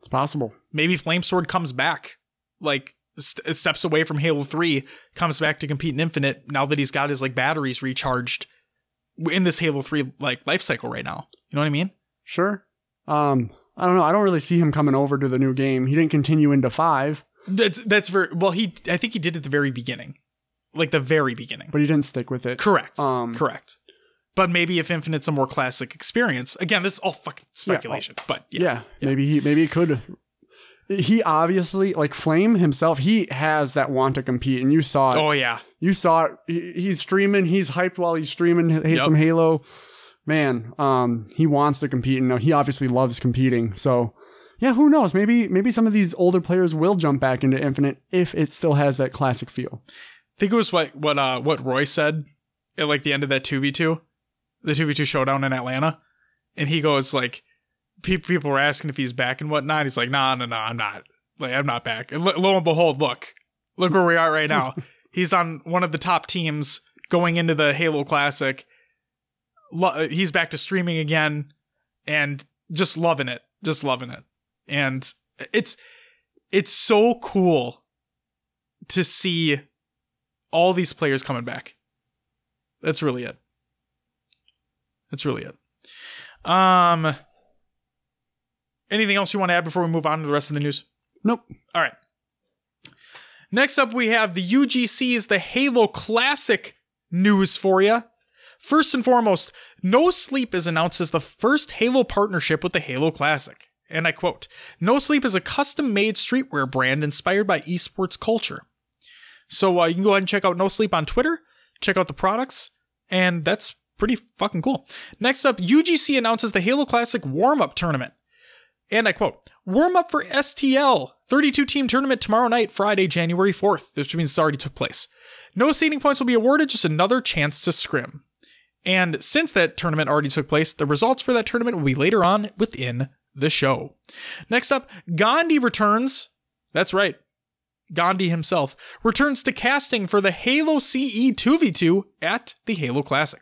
It's possible. maybe flamesword comes back like st- steps away from halo 3 comes back to compete in infinite now that he's got his like batteries recharged in this halo 3 like life cycle right now you know what i mean Sure. Um, I don't know. I don't really see him coming over to the new game. He didn't continue into five, That's that's very well. He I think he did at the very beginning, like the very beginning. but he didn't stick with it. Correct. Um, Correct. But maybe if Infinite's a more classic experience, again, this is all fucking speculation. but yeah, Yeah, maybe he maybe he could. He obviously like Flame himself. He has that want to compete, and you saw it. oh yeah, You saw it. He, he's streaming. He's hyped while he's streaming Yep. some Halo. Man, um, he wants to compete, and he obviously loves competing. So, yeah, who knows? Maybe maybe some of these older players will jump back into Infinite if it still has that classic feel. I think it was what what uh what Roy said at like the end of that two v two, the two v two showdown in Atlanta, and he goes like, people were asking if he's back and whatnot. He's like, nah, no, no, I'm not. Like I'm not back. And lo, lo and behold, look, look where we are right now. he's on one of the top teams going into the Halo Classic. Lo- he's back to streaming again, and just loving it, just loving it. And it's it's so cool to see all these players coming back. That's really it. That's really it. Um anything else you want to add before we move on to the rest of the news? Nope. All right. Next up we have the UGC's the Halo Classic news for you. First and foremost, No Sleep is announced as the first Halo partnership with the Halo Classic. And I quote, No Sleep is a custom made streetwear brand inspired by esports culture. So uh, you can go ahead and check out No Sleep on Twitter, check out the products, and that's pretty fucking cool. Next up, UGC announces the Halo Classic warm up tournament. And I quote, warm up for STL, 32 team tournament tomorrow night, Friday, January 4th. This means this already took place. No seeding points will be awarded, just another chance to scrim. And since that tournament already took place, the results for that tournament will be later on within the show. Next up, Gandhi returns. That's right. Gandhi himself returns to casting for the Halo CE 2v2 at the Halo Classic.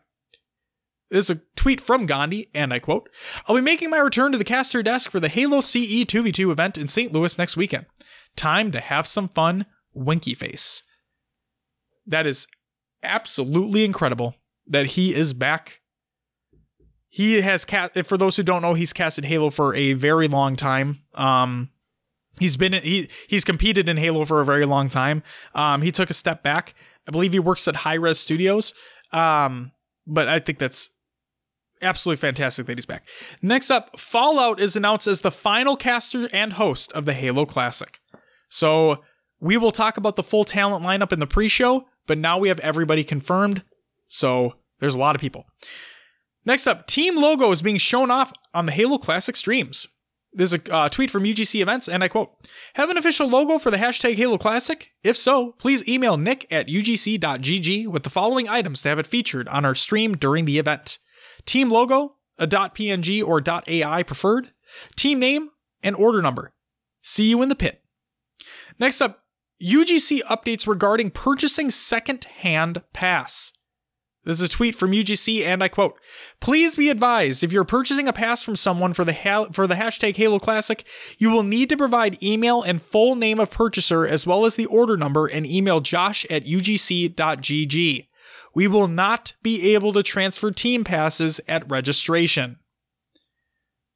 This is a tweet from Gandhi, and I quote I'll be making my return to the caster desk for the Halo CE 2v2 event in St. Louis next weekend. Time to have some fun, winky face. That is absolutely incredible that he is back. He has cast for those who don't know, he's casted Halo for a very long time. Um he's been he he's competed in Halo for a very long time. Um he took a step back. I believe he works at Hi-Rez Studios. Um but I think that's absolutely fantastic that he's back. Next up, Fallout is announced as the final caster and host of the Halo Classic. So we will talk about the full talent lineup in the pre-show, but now we have everybody confirmed. So there's a lot of people. Next up, team logo is being shown off on the Halo Classic streams. There's a uh, tweet from UGC Events, and I quote Have an official logo for the hashtag Halo Classic? If so, please email nick at ugc.gg with the following items to have it featured on our stream during the event team logo, a .png or .ai preferred, team name, and order number. See you in the pit. Next up, UGC updates regarding purchasing second-hand pass. This is a tweet from UGC, and I quote: "Please be advised, if you're purchasing a pass from someone for the ha- for the hashtag Halo Classic, you will need to provide email and full name of purchaser as well as the order number, and email Josh at ugc.gg. We will not be able to transfer team passes at registration."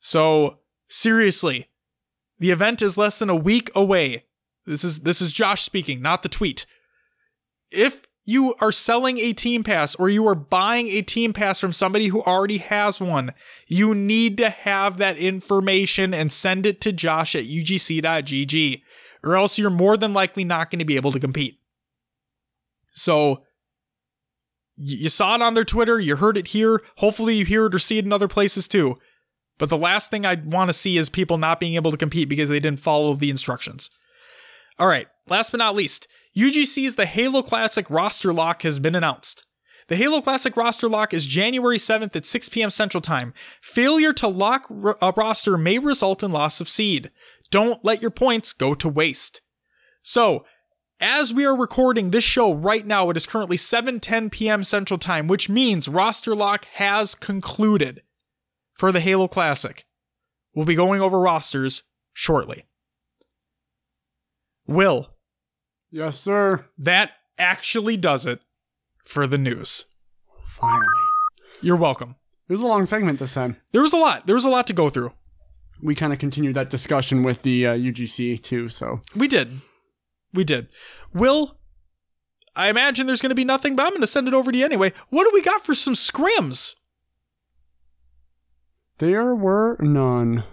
So seriously, the event is less than a week away. This is this is Josh speaking, not the tweet. If you are selling a team pass or you are buying a team pass from somebody who already has one, you need to have that information and send it to Josh at ugc.gg, or else you're more than likely not going to be able to compete. So, you saw it on their Twitter, you heard it here. Hopefully, you hear it or see it in other places too. But the last thing I want to see is people not being able to compete because they didn't follow the instructions. All right, last but not least, UGC's The Halo Classic roster lock has been announced. The Halo Classic roster lock is January 7th at 6 p.m. Central Time. Failure to lock a roster may result in loss of seed. Don't let your points go to waste. So, as we are recording this show right now, it is currently 7:10 p.m. Central Time, which means roster lock has concluded for the Halo Classic. We'll be going over rosters shortly. Will, Yes, sir. that actually does it for the news. Finally. You're welcome. It was a long segment this time. There was a lot. There was a lot to go through. We kind of continued that discussion with the uh, UGC too. So We did. We did. Will, I imagine there's going to be nothing, but I'm going to send it over to you anyway. What do we got for some scrims? there were none.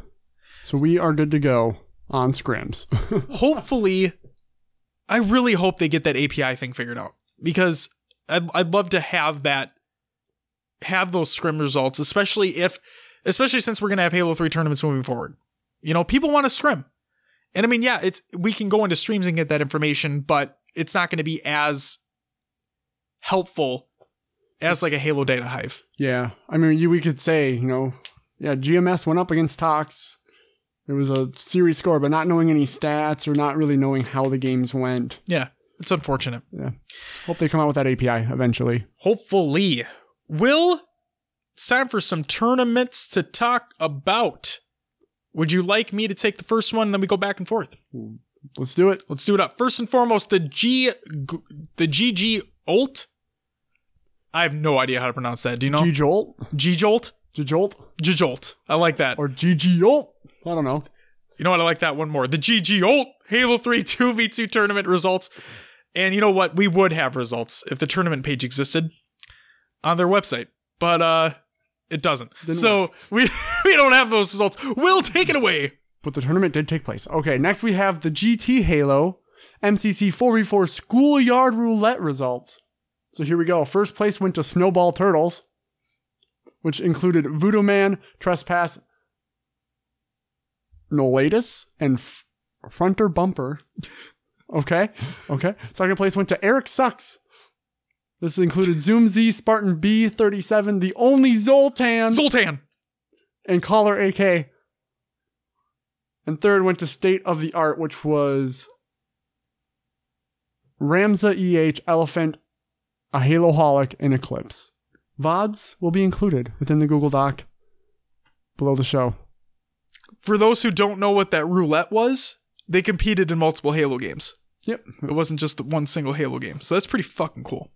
So we are good to go on scrims. Hopefully, I really hope they get that API thing figured out because I'd, I'd love to have that, have those scrim results, especially if, especially since we're going to have Halo 3 tournaments moving forward. You know, people want to scrim. And I mean, yeah, it's, we can go into streams and get that information, but it's not going to be as helpful as like a Halo data hive. yeah, I mean, you, we could say, you know, yeah, GMS went up against Tox. There was a series score, but not knowing any stats or not really knowing how the games went. Yeah, it's unfortunate. Yeah, hope they come out with that API eventually. Hopefully. Will, it's time for some tournaments to talk about. Would you like me to take the first one and then we go back and forth? Let's do it. Let's do it up. First and foremost, the G the GG Ult. I have no idea how to pronounce that. Do you know? G Jolt, G Jolt? G Jolt, Jolt. I like that. or GG Jolt. I don't know. You know what? I like that one more. The GG Ult Halo 3 2v2 tournament results. And you know what? We would have results if the tournament page existed on their website. But uh it doesn't. Didn't so we we don't have those results. We'll take it away. But the tournament did take place. Okay, next we have the GT Halo MCC 4v4 Schoolyard Roulette results. So here we go. First place went to Snowball Turtles, which included Voodoo Man, Trespass, Nolatus, and F- Fronter Bumper. Okay, okay. Second place went to Eric Sucks. This included Zoom Z, Spartan B37, the only Zoltan, Zoltan. and Caller AK. And third went to State of the Art, which was Ramza EH, Elephant, a Halo Holic, and Eclipse. VODs will be included within the Google Doc below the show. For those who don't know what that roulette was, they competed in multiple Halo games. Yep. It wasn't just the one single Halo game. So that's pretty fucking cool.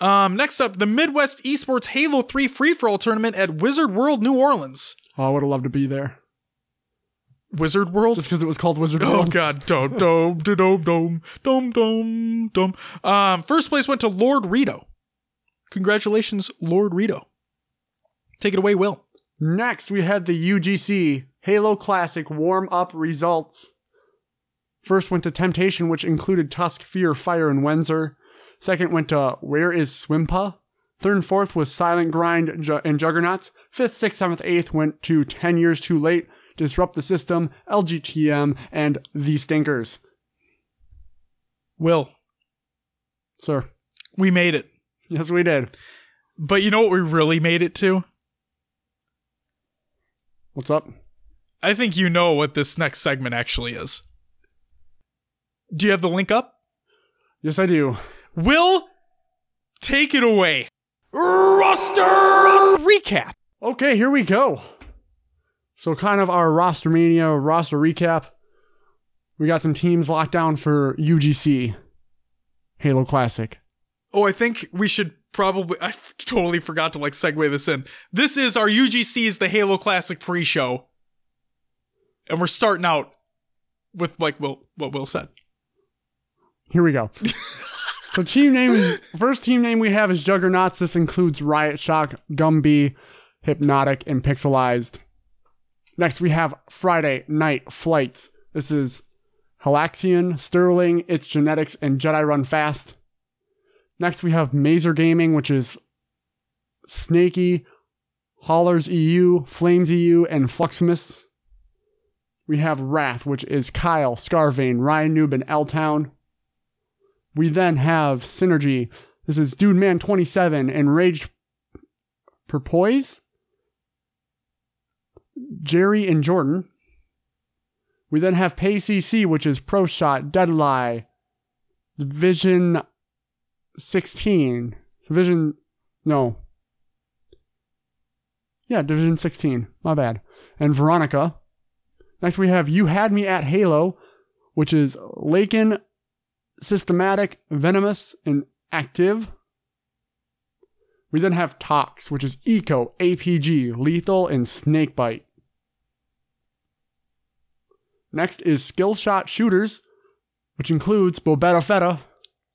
Um, next up, the Midwest Esports Halo 3 free for all tournament at Wizard World New Orleans. Oh, I would have loved to be there. Wizard World? Just because it was called Wizard Oh World. god, dome, dome, dome, dome, dome, dome, dome. Um, first place went to Lord Rito. Congratulations, Lord Rito. Take it away, Will. Next, we had the UGC Halo Classic warm up results. First went to Temptation, which included Tusk, Fear, Fire, and Wenzer. Second went to Where is Swimpa? Third and fourth was Silent Grind Ju- and Juggernauts. Fifth, sixth, seventh, eighth went to 10 Years Too Late, Disrupt the System, LGTM, and The Stinkers. Will, Sir. we made it. Yes, we did. But you know what we really made it to? What's up? I think you know what this next segment actually is. Do you have the link up? Yes, I do. Will, take it away. Roster recap. Okay, here we go. So, kind of our roster mania roster recap. We got some teams locked down for UGC Halo Classic. Oh, I think we should probably. I f- totally forgot to like segue this in. This is our UGC's the Halo Classic pre-show, and we're starting out with like Will what Will said. Here we go. so, team name is first team name we have is Juggernauts. This includes Riot Shock, Gumby, Hypnotic, and Pixelized. Next, we have Friday Night Flights. This is Halaxian, Sterling, Its Genetics, and Jedi Run Fast. Next, we have Mazer Gaming, which is Snaky, Haulers EU, Flames EU, and Fluximus. We have Wrath, which is Kyle, Scarvane, Ryan Noob, and L Town. We then have Synergy. This is Dude Man 27 Enraged Rage Perpoise. Jerry and Jordan. We then have PayCC, which is Pro Shot, Deadlie, Division 16. Division, no. Yeah, Division 16. My bad. And Veronica. Next we have You Had Me at Halo, which is Lakin, Systematic, Venomous, and Active. We then have Tox, which is Eco, APG, Lethal, and Snakebite. Next is Skill Shot Shooters, which includes Bobetta Fetta,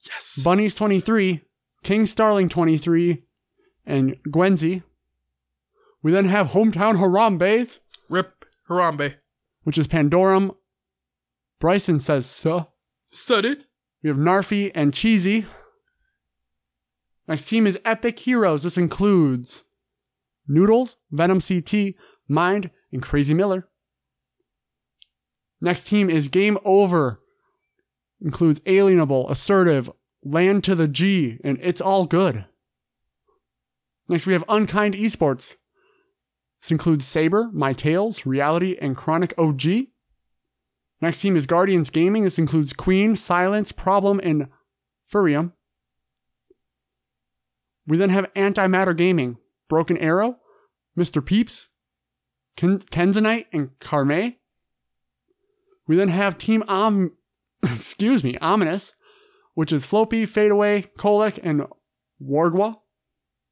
Yes. Bunnies 23, King Starling 23, and Gwenzi. We then have Hometown Harambe's, Rip Harambe. which is Pandorum. Bryson says so. Studded. We have Narfi and Cheesy. Next team is Epic Heroes. This includes Noodles, Venom CT, Mind, and Crazy Miller. Next team is Game Over. Includes Alienable, Assertive, Land to the G, and It's All Good. Next we have Unkind Esports. This includes Saber, My Tales, Reality, and Chronic OG. Next team is Guardians Gaming. This includes Queen, Silence, Problem, and Furium. We then have Antimatter Gaming, Broken Arrow, Mr. Peeps, Ken- Kenzanite, and Carme. We then have Team Om, excuse me, Ominous, which is Floppy, Fadeaway, Kolek, and Wargwa.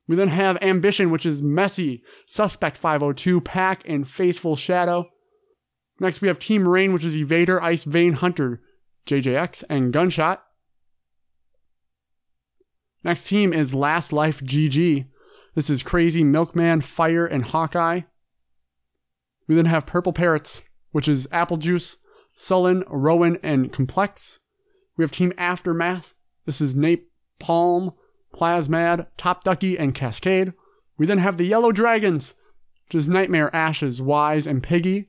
We then have Ambition, which is Messy, Suspect 502, Pack, and Faithful Shadow. Next, we have Team Rain, which is Evader, Ice Vein, Hunter, JJX, and Gunshot. Next team is Last Life GG. This is Crazy, Milkman, Fire, and Hawkeye. We then have Purple Parrots, which is Apple Juice, Sullen, Rowan, and Complex. We have Team Aftermath. This is Nape, Palm, Plasmad, Top Ducky, and Cascade. We then have the Yellow Dragons, which is Nightmare, Ashes, Wise, and Piggy.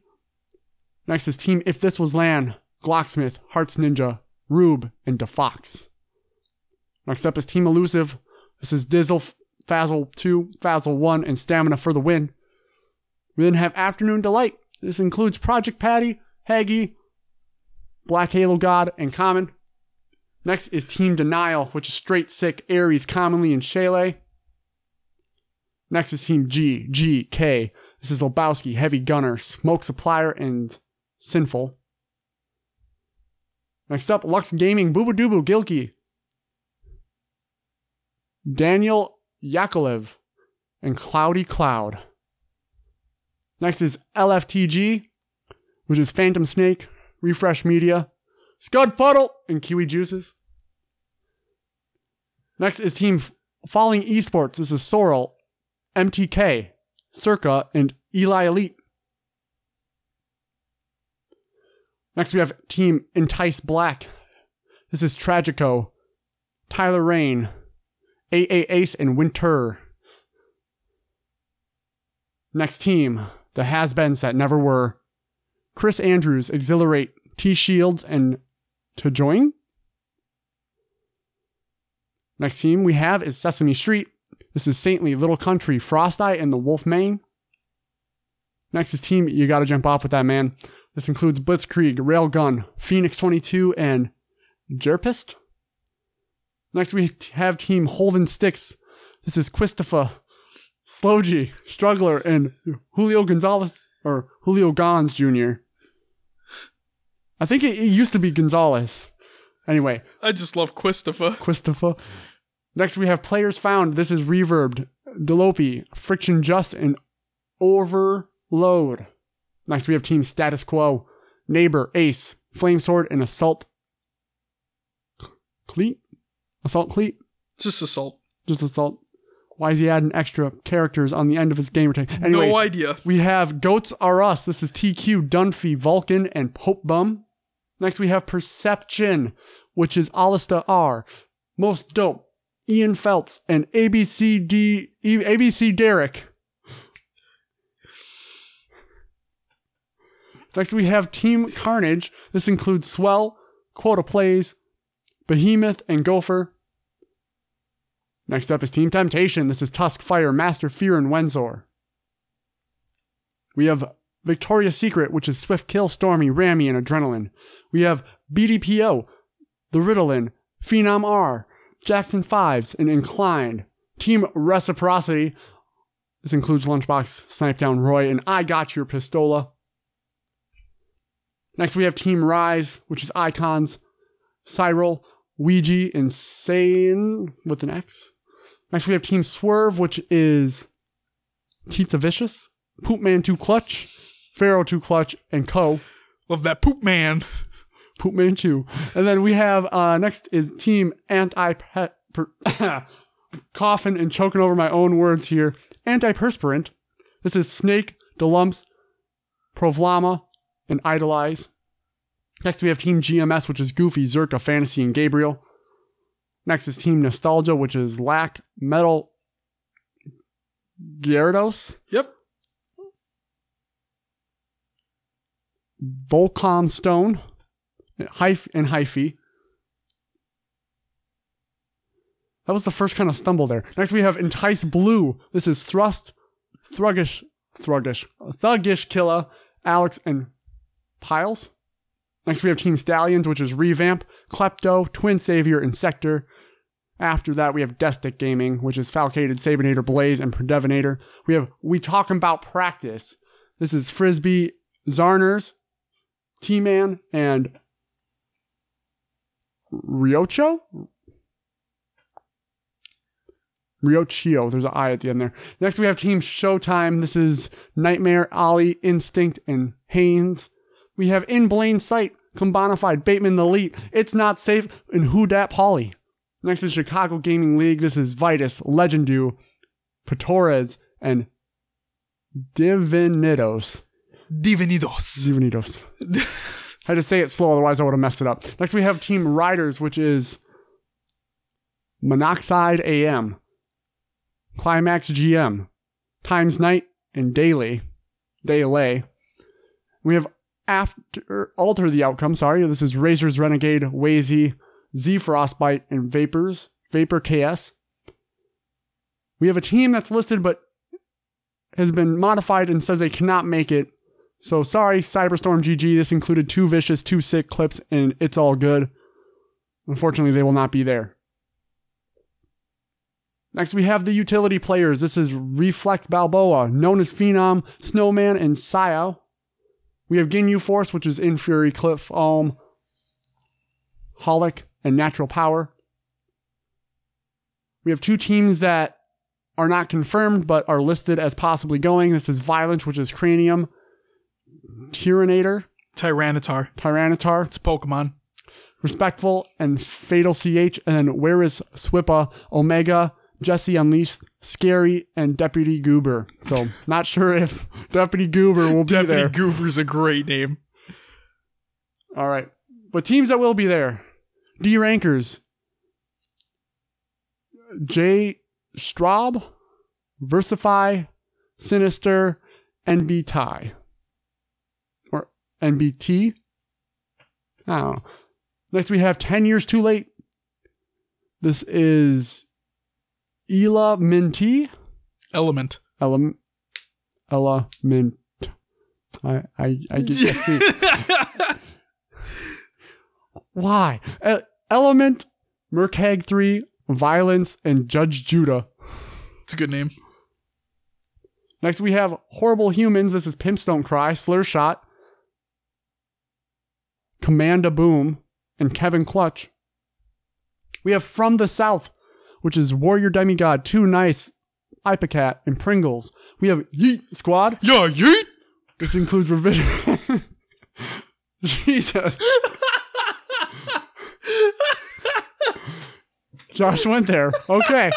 Next is Team If This Was Land, Glocksmith, Hearts Ninja, Rube, and DeFox. Next up is Team Elusive. This is Dizzle, Fazzle 2, Fazzle 1, and Stamina for the win. We then have Afternoon Delight. This includes Project Patty, Haggy, Black Halo God, and Common. Next is Team Denial, which is Straight Sick, Aries, Commonly, and Shayla. Next is Team G, G, K. This is Lebowski, Heavy Gunner, Smoke Supplier, and Sinful. Next up, Lux Gaming, Booba Gilky, Daniel Yakolev, and Cloudy Cloud. Next is LFTG, which is Phantom Snake, Refresh Media, Scud Puddle, and Kiwi Juices. Next is Team Falling Esports. This is Sorrel, MTK, Circa, and Eli Elite. Next, we have Team Entice Black. This is Tragico, Tyler Rain, AA Ace and Winter. Next team, the has-beens that never were. Chris Andrews, Exhilarate, T Shields, and to join. Next team we have is Sesame Street. This is Saintly, Little Country, Frost Eye, and the Wolf Mane. Next is team you gotta jump off with that man. This includes Blitzkrieg, Railgun, Phoenix 22, and Jerpist. Next we have team Holden Sticks. This is Christopher, Slowgy, Struggler, and Julio Gonzalez or Julio Gons Jr. I think it, it used to be Gonzalez. Anyway, I just love Christopher. Christopher. Next, we have players found. This is Reverbed, Delopi, Friction Just, and Overload. Next, we have Team Status Quo, Neighbor, Ace, Flamesword, and Assault Cleat? Assault Cleat? Just assault. Just Assault. Why is he adding extra characters on the end of his gamer tag? Anyway, no idea. we have Goats Are Us. This is TQ, Dunphy, Vulcan, and Pope Bum. Next, we have Perception, which is Alista R. Most Dope, Ian Feltz, and ABCD, E- ABC Derek. Next, we have Team Carnage. This includes Swell, Quota Plays, Behemoth, and Gopher. Next up is Team Temptation. This is Tusk, Fire, Master, Fear, and Wenzor. We have Victoria's Secret, which is Swift Kill, Stormy, Rammy, and Adrenaline. We have BDPO, The Ritalin, Phenom R, Jackson Fives, and Inclined. Team Reciprocity. This includes Lunchbox, Snipe Down Roy, and I Got Your Pistola. Next, we have Team Rise, which is Icons, Cyril, Ouija, and Sane with an X. Next, we have Team Swerve, which is Tita Vicious, Poopman 2 Clutch, Pharaoh 2 Clutch, and Co. Love that poop man. Poopman 2. And then we have, uh, next is Team Anti-Pet... Per- coughing and choking over my own words here. Antiperspirant. This is Snake, Delumps, Provlama, and Idolize. Next, we have Team GMS, which is Goofy, Zerka, Fantasy, and Gabriel. Next is Team Nostalgia, which is Lack, Metal, Gyarados, Yep. Volcom Stone, Hyph, and Hyphy. That was the first kind of stumble there. Next, we have Entice Blue. This is Thrust, Thruggish, Thruggish, Thuggish Killa, Alex, and Piles. Next, we have Team Stallions, which is Revamp, Klepto, Twin Savior, and Sector. After that, we have Destic Gaming, which is Falcated, Sabinator, Blaze, and Predevinator. We have We Talking About Practice. This is Frisbee, Zarners, T-Man, and Riocho? Riochio. There's an I at the end there. Next, we have Team Showtime. This is Nightmare, Ollie, Instinct, and Haynes. We have In Blaine Sight, Combonified, Bateman the Elite, It's Not Safe, and Who Dat Polly. Next is Chicago Gaming League. This is Vitus, Legendu, Petores, and Divinidos. Divinidos. Divinidos. I had to say it slow, otherwise I would have messed it up. Next, we have Team Riders, which is Monoxide AM, Climax GM, Times Night, and Daily. Daily. We have after alter the outcome. Sorry, this is Razor's Renegade, Wazy, Z Frostbite, and Vapors. Vapor KS. We have a team that's listed but has been modified and says they cannot make it. So sorry, Cyberstorm GG. This included two vicious, two sick clips, and it's all good. Unfortunately, they will not be there. Next, we have the utility players. This is Reflect Balboa, known as Phenom, Snowman, and Sio. We have Ginyu Force, which is Infury, Cliff, Alm, Holic, and Natural Power. We have two teams that are not confirmed but are listed as possibly going. This is Violence, which is Cranium, Tyranator, Tyranitar. Tyranitar, It's a Pokemon. Respectful, and Fatal CH. And then where is Swippa, Omega, Jesse Unleashed, Scary, and Deputy Goober. So not sure if Deputy Goober will be Deputy there. Goober's a great name. All right. But teams that will be there D Rankers, J Straub, Versify, Sinister, NB Tie. Or NBT? I don't know. Next we have 10 Years Too Late. This is Ela Minty. Element. Element. Element. I, I, I get. Why? E- Element, Merkhag 3, Violence, and Judge Judah. It's a good name. Next, we have Horrible Humans. This is Pimps Don't Cry, Slur Shot, Commanda Boom, and Kevin Clutch. We have From the South, which is Warrior Demigod, Too Nice, Ipacat, and Pringles. We have Yeet Squad. Yeah, yeet. This includes revision. Jesus. Josh went there. Okay.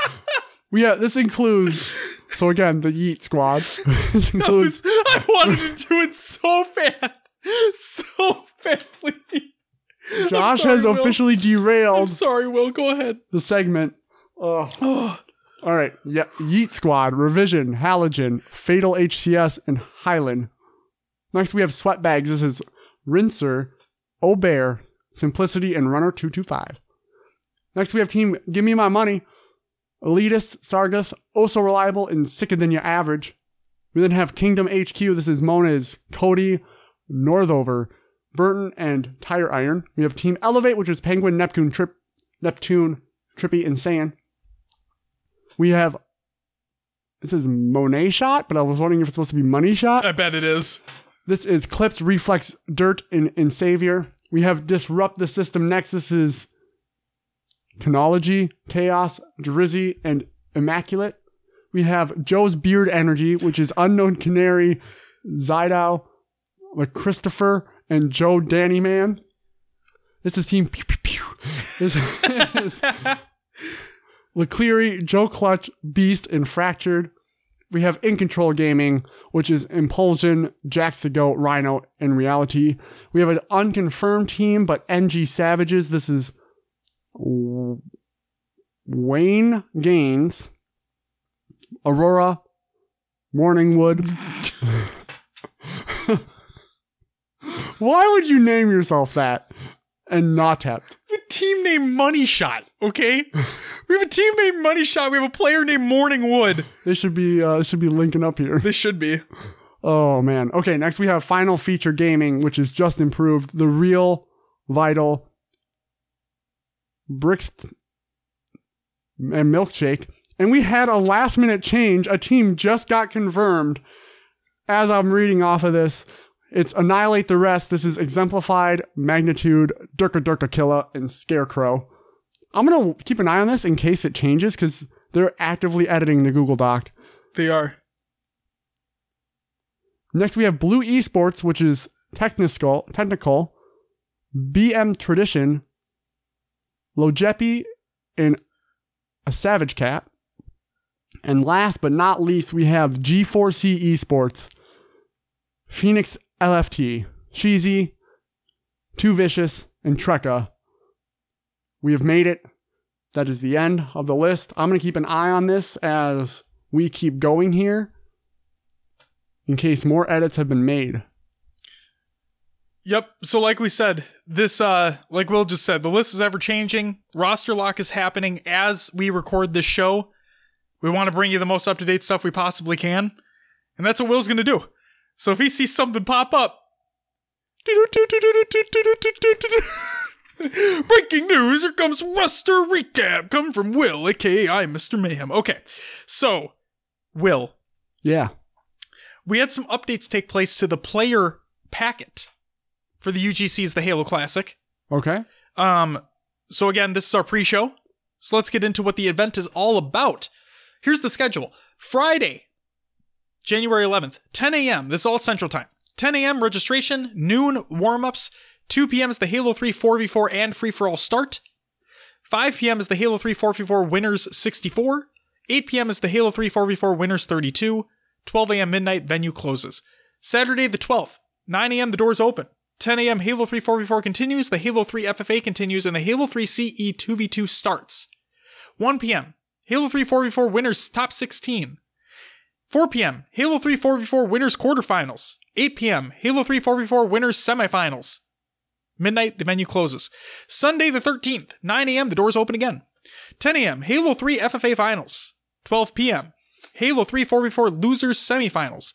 We have this includes so again the Yeet Squad. this includes I wanted to do it so bad. So badly. Josh sorry, has Will. officially I'm derailed sorry, Will. Go ahead. the segment. Oh, All right. Yeah. Yeet Squad, Revision, Halogen, Fatal HCS, and Highland. Next, we have Sweatbags. This is Rinser, Obear, Simplicity, and Runner 225. Next, we have Team Give Me My Money, Elitist, Sargus, Also Reliable, and Sicker Than Your Average. We then have Kingdom HQ. This is Mona's Cody, Northover, Burton, and Tire Iron. We have Team Elevate, which is Penguin, Neptune, Trip, Neptune, Trippy, and Sand. We have this is Monet Shot, but I was wondering if it's supposed to be Money Shot. I bet it is. This is Clips, Reflex, Dirt, and, and Savior. We have Disrupt the System next. This is Canology, Chaos, Drizzy, and Immaculate. We have Joe's Beard Energy, which is Unknown Canary, like Christopher, and Joe Danny Man. This is Team Pew Pew Pew. This is LeCleary, Joe Clutch, Beast, and Fractured. We have In Control Gaming, which is Impulsion, Jax the Goat, Rhino, and Reality. We have an unconfirmed team, but NG Savages. This is Wayne Gaines, Aurora, Morningwood. Why would you name yourself that and not Tept? We have a team named Money Shot, okay? we have a team named Money Shot. We have a player named Morning Wood. They should be uh, should be linking up here. This should be. Oh man. Okay, next we have Final Feature Gaming, which is just improved. The real vital bricks and milkshake. And we had a last minute change. A team just got confirmed. As I'm reading off of this, it's Annihilate the Rest. This is Exemplified, Magnitude, Durka Durka Killa, and Scarecrow. I'm gonna keep an eye on this in case it changes because they're actively editing the Google Doc. They are. Next, we have Blue Esports, which is technical, technical, BM Tradition, Lojepi, and a Savage Cat. And last but not least, we have G4C Esports, Phoenix LFT, Sheezy, Too Vicious, and Trekka. We have made it. That is the end of the list. I'm going to keep an eye on this as we keep going here in case more edits have been made. Yep. So like we said, this uh like Will just said, the list is ever changing. Roster lock is happening as we record this show. We want to bring you the most up-to-date stuff we possibly can. And that's what Will's gonna do. So if he sees something pop up. Breaking news, here comes roster recap. Come from Will, aka I'm Mr. Mayhem. Okay. So, Will, Yeah. we had some updates take place to the player packet for the UGC's The Halo Classic. Okay. Um, so again, this is our pre-show. So let's get into what the event is all about. Here's the schedule. Friday, January 11th, 10 a.m. This is all Central Time. 10 a.m. registration, noon warm-ups, 2 p.m. is the Halo 3 4v4 and free-for-all start. 5 p.m. is the Halo 3 4v4 Winners 64. 8 p.m. is the Halo 3 4v4 Winners 32. 12 a.m. midnight venue closes. Saturday the 12th, 9 a.m. the doors open. 10 a.m. Halo 3 4v4 continues, the Halo 3 FFA continues, and the Halo 3 CE 2v2 starts. 1 p.m. Halo 3 4v4 winners top 16. 4 p.m. Halo 3 4v4 winners quarterfinals. 8 p.m. Halo 3 4v4 winners semifinals. Midnight, the venue closes. Sunday the 13th, 9 a.m., the doors open again. 10 a.m., Halo 3 FFA finals. 12 p.m., Halo 3 4v4 losers semifinals.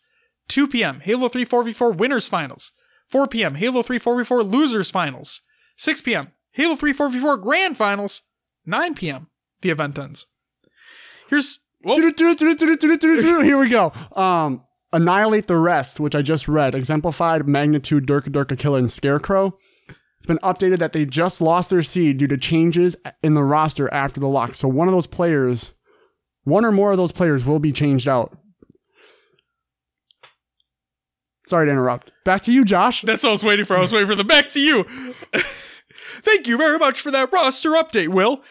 2 p.m., Halo 3 4v4 winners finals. 4 p.m., Halo 3 4v4 losers finals. 6 p.m., Halo 3 4v4 grand finals. 9 p.m., the event ends. Here's. Here we go. Um, Annihilate the Rest, which I just read, exemplified magnitude Durka Durka Killer and Scarecrow. It's been updated that they just lost their seed due to changes in the roster after the lock. So one of those players, one or more of those players will be changed out. Sorry to interrupt. Back to you, Josh. That's what I was waiting for. I was waiting for the back to you. Thank you very much for that roster update, Will.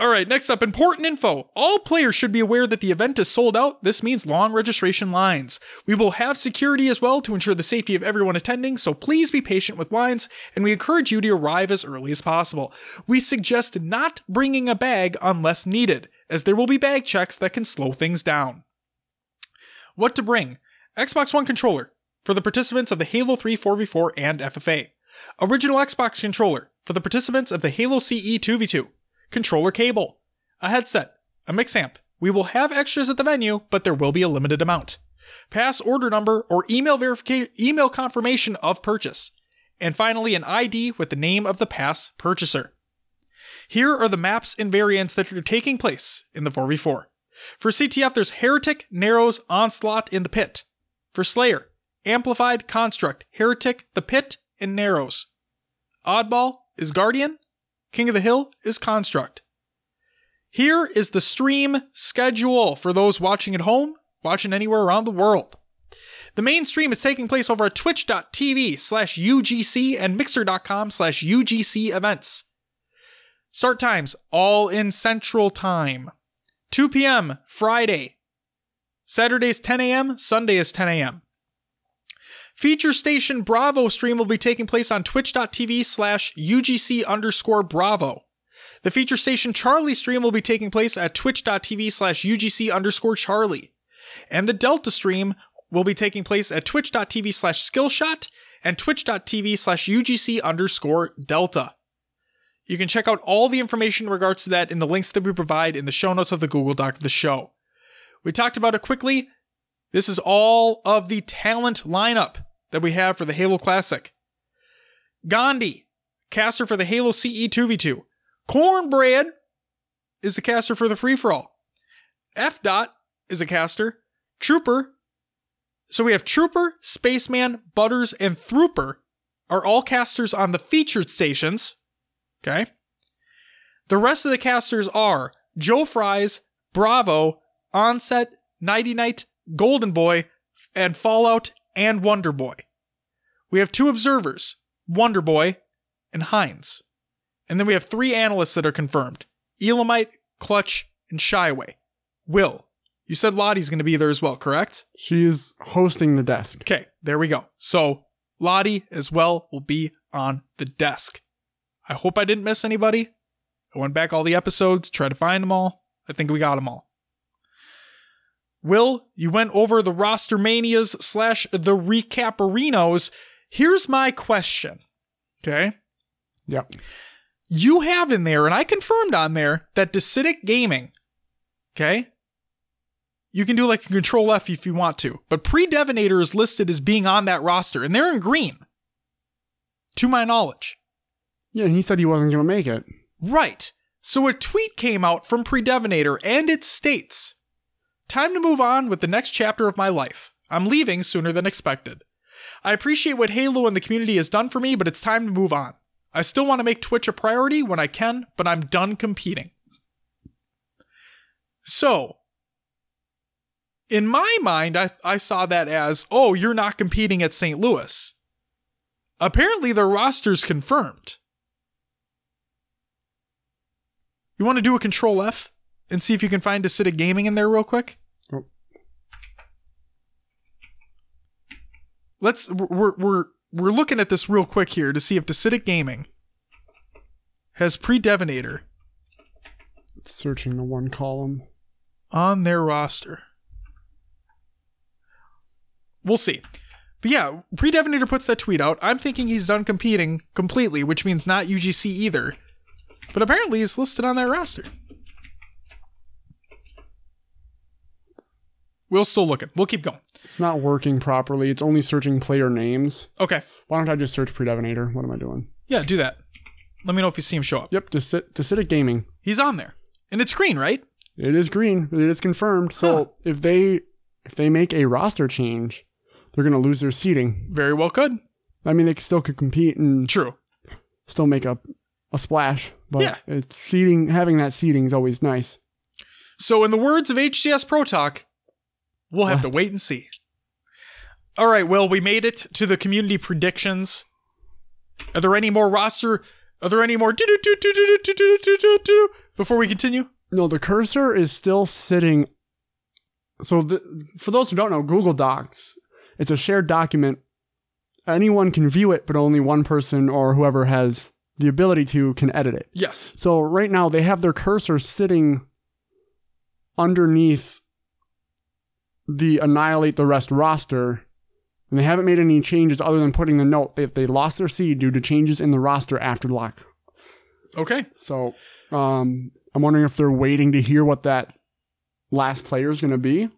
All right, next up, important info. All players should be aware that the event is sold out. This means long registration lines. We will have security as well to ensure the safety of everyone attending, so please be patient with lines, and we encourage you to arrive as early as possible. We suggest not bringing a bag unless needed, as there will be bag checks that can slow things down. What to bring? Xbox One controller for the participants of the Halo 3 4v4 and FFA. Original Xbox controller for the participants of the Halo CE 2v2 controller cable, a headset, a mix amp. We will have extras at the venue, but there will be a limited amount. Pass order number or email verification email confirmation of purchase. And finally an ID with the name of the pass purchaser. Here are the maps and variants that are taking place in the 4v4. For CTF, there's Heretic, Narrows, Onslaught, in the Pit. For Slayer, Amplified, Construct, Heretic, the Pit, and Narrows. Oddball is Guardian, King of the Hill is Construct. Here is the stream schedule for those watching at home, watching anywhere around the world. The main stream is taking place over at twitch.tv slash UGC and mixer.com slash UGC events. Start times all in Central Time. 2 p.m. Friday. Saturday is 10 a.m., Sunday is 10 a.m. Feature Station Bravo stream will be taking place on twitch.tv slash UGC underscore Bravo. The Feature Station Charlie stream will be taking place at twitch.tv slash UGC underscore Charlie. And the Delta stream will be taking place at twitch.tv slash Skillshot and twitch.tv slash UGC underscore Delta. You can check out all the information in regards to that in the links that we provide in the show notes of the Google Doc of the show. We talked about it quickly. This is all of the talent lineup that we have for the Halo Classic. Gandhi, caster for the Halo CE 2v2. Cornbread is the caster for the free for all. F Dot is a caster. Trooper. So we have Trooper, Spaceman, Butters, and Throoper are all casters on the featured stations. Okay. The rest of the casters are Joe Fries, Bravo, Onset, Nighty Night, Golden Boy, and Fallout and Wonder Boy. We have two observers, Wonder Boy and Hines. And then we have three analysts that are confirmed Elamite, Clutch, and Shyway. Will, you said Lottie's going to be there as well, correct? She is hosting the desk. Okay, there we go. So Lottie as well will be on the desk. I hope I didn't miss anybody. I went back all the episodes, tried to find them all. I think we got them all. Will, you went over the roster manias slash the recaparinos. Here's my question. Okay. Yep. You have in there, and I confirmed on there, that Decidic Gaming. Okay. You can do like a control F if you want to, but Pre Devinator is listed as being on that roster, and they're in green. To my knowledge. Yeah, and he said he wasn't going to make it. Right. So a tweet came out from Pre Devinator, and it states Time to move on with the next chapter of my life. I'm leaving sooner than expected. I appreciate what Halo and the community has done for me, but it's time to move on. I still want to make Twitch a priority when I can, but I'm done competing. So, in my mind, I, I saw that as, oh, you're not competing at St. Louis. Apparently, the roster's confirmed. You want to do a control F and see if you can find Acidic Gaming in there real quick? Oh. Let's we're we're we're looking at this real quick here to see if Acidic Gaming has pre-Devinator. It's searching the one column. on their roster. We'll see. But yeah, Predevinator puts that tweet out. I'm thinking he's done competing completely, which means not UGC either. But apparently he's listed on that roster. We'll still looking. We'll keep going. It's not working properly. It's only searching player names. Okay. Why don't I just search Predevinator? What am I doing? Yeah, do that. Let me know if you see him show up. Yep, Decid- Decidic Gaming. He's on there. And it's green, right? It is green. It is confirmed. So Huh. if they if they make a roster change, they're gonna lose their seating. Very well could. I mean, they still could compete and True. still make a a splash. But Yeah. it's seating. Having that seating is always nice. So, in the words of HCS Pro Talk, We'll have to wait and see. All right, well, we made it to the community predictions. Are there any more roster? Are there any more before we continue? No, the cursor is still sitting. So, the, for those who don't know, Google Docs, it's a shared document. Anyone can view it, but only one person or whoever has the ability to can edit it. Yes. So, right now, they have their cursor sitting underneath the annihilate the rest roster. And they haven't made any changes other than putting the note that they lost their seed due to changes in the roster after lock. Okay. So um, I'm wondering if they're waiting to hear what that last player is going to be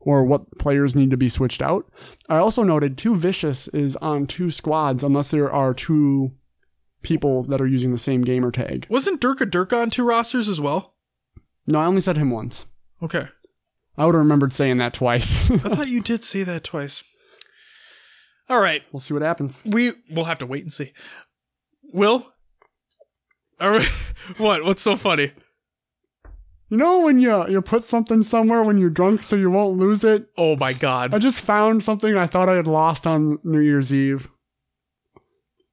or what players need to be switched out. I also noted two vicious is on two squads unless there are two people that are using the same gamer tag. Wasn't Durka Durka on two rosters as well? No, I only said him once. Okay. I would have remembered saying that twice. I thought you did say that twice. All right. we'll see what happens. We we'll have to wait and see. Will? Right. What? What's so funny? You know when you you put something somewhere when you're drunk so you won't lose it? Oh my god. I just found something I thought I had lost on New Year's Eve.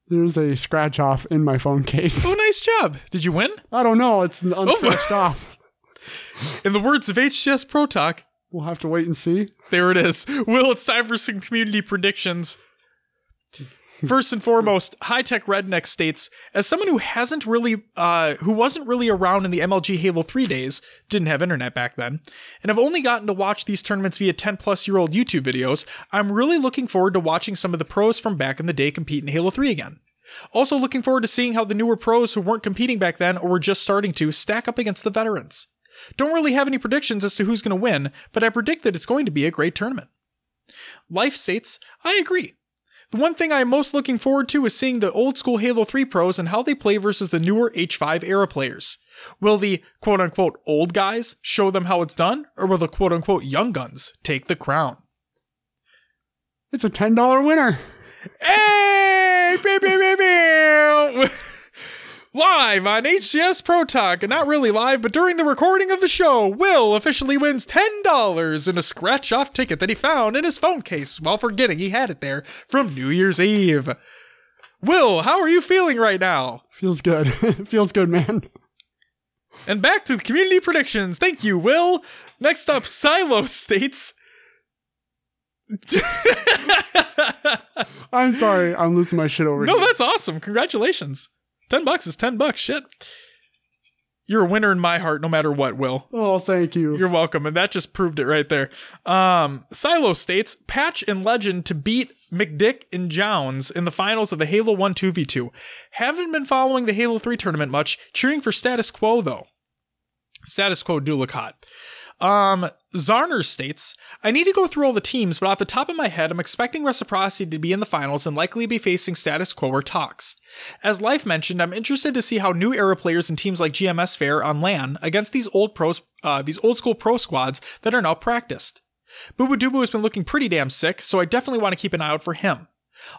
There's a scratch off in my phone case. Oh, nice job. Did you win? I don't know. It's oh, unscratched off. In the words of HCS Pro Talk, We'll have to wait and see. there it is. Will, it's time for some community predictions. First and foremost, High Tech Redneck states, as someone who hasn't really, uh, who wasn't really around in the MLG Halo 3 days, didn't have internet back then, and have only gotten to watch these tournaments via 10 plus year old YouTube videos, I'm really looking forward to watching some of the pros from back in the day compete in Halo 3 again. Also looking forward to seeing how the newer pros who weren't competing back then or were just starting to stack up against the veterans. Don't really have any predictions as to who's going to win, but I predict that it's going to be a great tournament. Life states, I agree. The one thing I am most looking forward to is seeing the old school Halo 3 pros and how they play versus the newer H5 era players. Will the quote unquote old guys show them how it's done, or will the quote unquote young guns take the crown? It's a ten dollar winner. Hey! Pew, pew, pew, pew. Live on HCS Pro Talk, and not really live, but during the recording of the show, Will officially wins $10 in a scratch off ticket that he found in his phone case while forgetting he had it there from New Year's Eve. Will, how are you feeling right now? Feels good. Feels good, man. And back to the community predictions. Thank you, Will. Next up, Silo states. I'm sorry. I'm losing my shit over No, here. No, that's awesome. Congratulations. 10 bucks is 10 bucks. Shit. You're a winner in my heart no matter what, Will. Oh, thank you. You're welcome. And that just proved it right there. Um, Silo states Patch and Legend to beat McDick and Jones in the finals of the Halo 1 2v2. Haven't been following the Halo 3 tournament much, cheering for status quo though. Status quo hot. Um, Zarner states, I need to go through all the teams, but off the top of my head, I'm expecting Reciprocity to be in the finals and likely be facing status quo or Tox. As Life mentioned, I'm interested to see how new era players and teams like GMS fare on LAN against these old pros, uh, these old school pro squads that are now practiced. Boo Dubu has been looking pretty damn sick, so I definitely want to keep an eye out for him.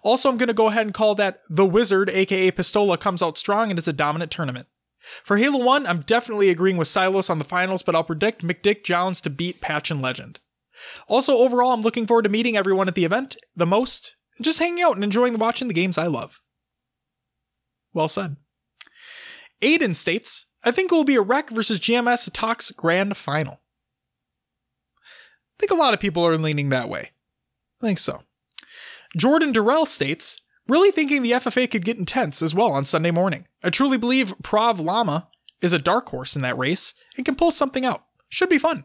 Also, I'm going to go ahead and call that the Wizard, aka Pistola, comes out strong and is a dominant tournament. For Halo 1, I'm definitely agreeing with Silos on the finals, but I'll predict McDick Jones to beat Patch and Legend. Also, overall, I'm looking forward to meeting everyone at the event the most, just hanging out and enjoying watching the games I love. Well said. Aiden states, I think it will be a Rec versus GMS Tox Grand Final. I think a lot of people are leaning that way. I think so. Jordan Durrell states, really thinking the FFA could get intense as well on Sunday morning. I truly believe Prav Lama is a dark horse in that race and can pull something out. Should be fun.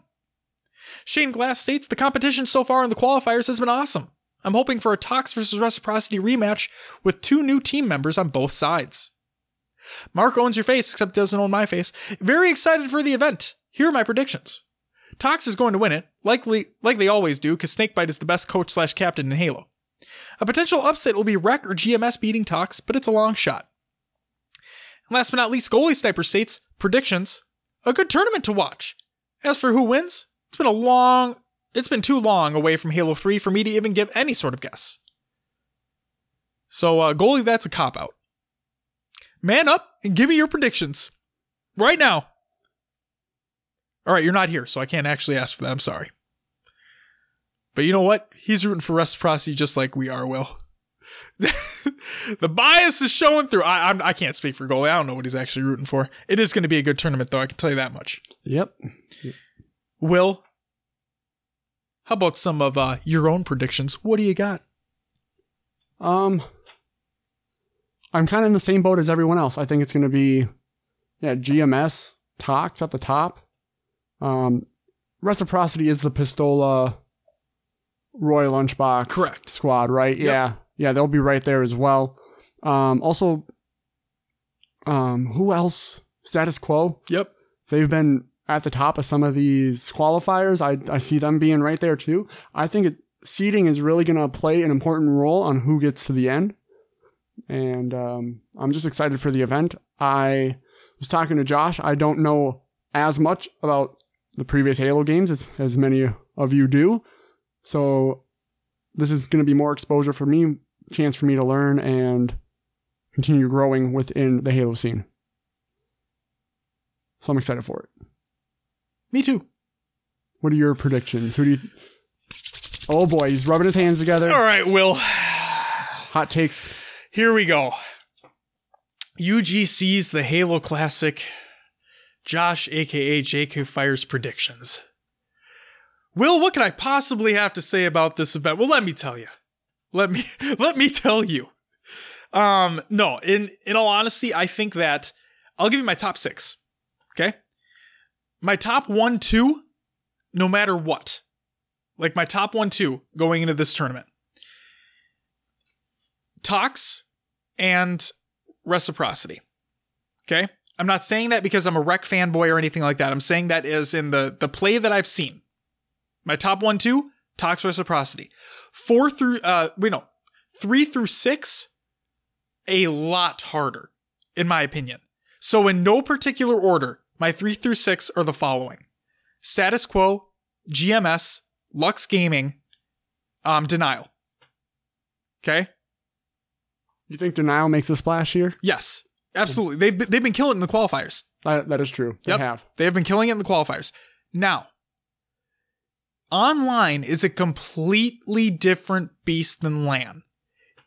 Shane Glass states the competition so far in the qualifiers has been awesome. I'm hoping for a Tox versus Reciprocity rematch with two new team members on both sides. Mark owns your face, except doesn't own my face. Very excited for the event. Here are my predictions. Tox is going to win it, likely like they always do, because Snakebite is the best coach slash captain in Halo. A potential upset will be Rec or GMS beating Tox, but it's a long shot. And last but not least, Goalie Sniper states predictions. A good tournament to watch. As for who wins, it's been a long, it's been too long away from Halo 3 for me to even give any sort of guess. So, uh, goalie, that's a cop out. Man up and give me your predictions. Right now. All right, you're not here, so I can't actually ask for that. I'm sorry. But you know what? He's rooting for reciprocity just like we are, Will. the bias is showing through. I, I'm, I can't speak for goalie. I don't know what he's actually rooting for. It is going to be a good tournament, though. I can tell you that much. Yep. Will, how about some of uh, your own predictions? What do you got? Um, I'm kind of in the same boat as everyone else. I think it's going to be, yeah, GMS Tox at the top. Um, Reciprocity is the Pistola Roy Lunchbox Correct. squad, right? Yep. Yeah, yeah, they'll be right there as well. Um, also, um, who else? Status Quo. Yep. They've been at the top of some of these qualifiers. I I see them being right there too. I think it, seeding is really going to play an important role on who gets to the end, and um, I'm just excited for the event. I was talking to Josh. I don't know as much about the previous Halo games as as many of you do, so this is going to be more exposure for me, chance for me to learn and continue growing within the Halo scene. So I'm excited for it. Me too. What are your predictions? Who do you? Oh boy, he's rubbing his hands together. All right, Will. Hot takes. Here we go. UGC's the Halo Classic. Josh, aka JK Fires predictions. Will, what can I possibly have to say about this event? Well, let me tell you. Let me let me tell you. Um, no, in in all honesty, I think that I'll give you my top six. Okay? My top one, two, no matter what. Like my top one, two going into this tournament. Tox and reciprocity. Okay? I'm not saying that because I'm a rec fanboy or anything like that. I'm saying that is in the the play that I've seen. My top one, two, Tox reciprocity. Four through uh wait no. Three through six, a lot harder, in my opinion. So in no particular order, my three through six are the following. Status quo, GMS, Lux Gaming, um, denial. Okay? You think Denial makes a splash here? Yes, absolutely. They've been- they've been killing it in the qualifiers. That, that is true. They Yep. have. They have been killing it in the qualifiers. Now, online is a completely different beast than LAN.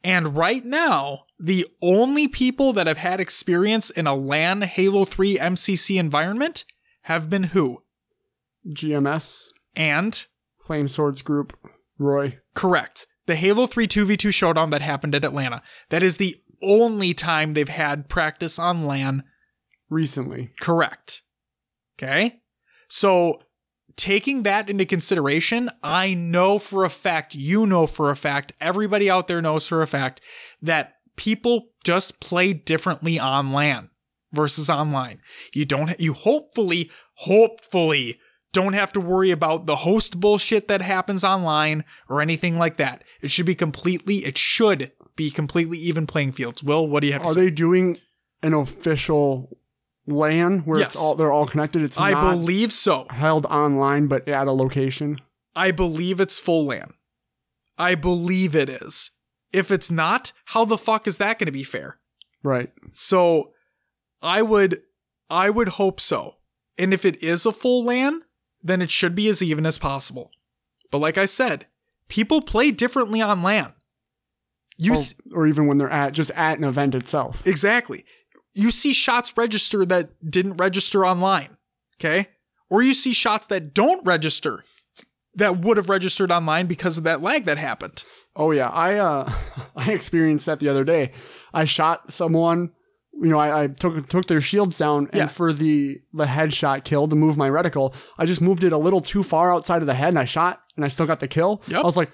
And right now, the only people that have had experience in a LAN Halo 3 MCC environment have been who? GMS, And Flamesword's Group, Roy. Correct. The Halo 3 2v2 showdown that happened at Atlanta. That is the only time they've had practice on LAN. Recently. Correct. Okay? So, taking that into consideration, I know for a fact, you know for a fact, everybody out there knows for a fact that people just play differently on LAN versus online. You don't, you hopefully, hopefully don't have to worry about the host bullshit that happens online or anything like that. It should be completely, it should be completely even playing fields. Will, what do you have to Are they doing an official LAN where Yes. it's all they're all connected? It's I not believe so. held online but at a location. I believe it's full LAN. I believe it is. If it's not, how the fuck is that going to be fair? Right. So I would I would hope so. And if it is a full LAN, then it should be as even as possible. But like I said, people play differently on LAN. You or, s- or even when they're at just at an event itself. Exactly. You see shots register that didn't register online. Okay? Or you see shots that don't register that would have registered online because of that lag that happened. Oh yeah, I uh I experienced that the other day. I shot someone you know, I, I took took their shields down, and Yeah. for the the headshot kill to move my reticle, I just moved it a little too far outside of the head, and I shot, and I still got the kill. Yep. I was like,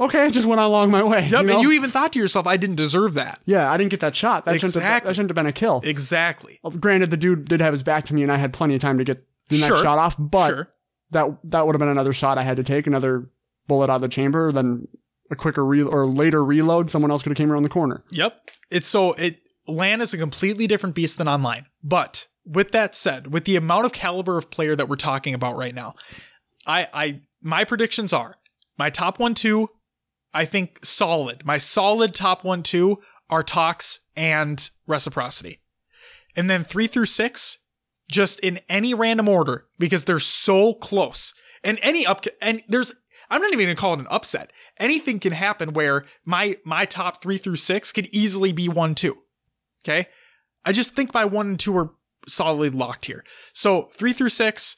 okay, I just went along my way. Yep, you know? and you even thought to yourself, I didn't deserve that. yeah, I didn't get that shot. That shouldn't have, that shouldn't have been a kill. Exactly. Well, Granted, the dude did have his back to me, and I had plenty of time to get the next shot off, but sure. that that would have been another shot I had to take, another bullet out of the chamber, then a quicker re- or later reload. Someone else could have came around the corner. Yep. It's so it LAN is a completely different beast than online. But with that said, with the amount of caliber of player that we're talking about right now, I I my predictions are my top one two, I think solid. My solid top one two are Tox and Reciprocity. And then three through six, just in any random order, because they're so close. And any up and there's I'm not even gonna call it an upset. Anything can happen where my my top three through six could easily be one two. Okay. I just think my one and two are solidly locked here. So three through six,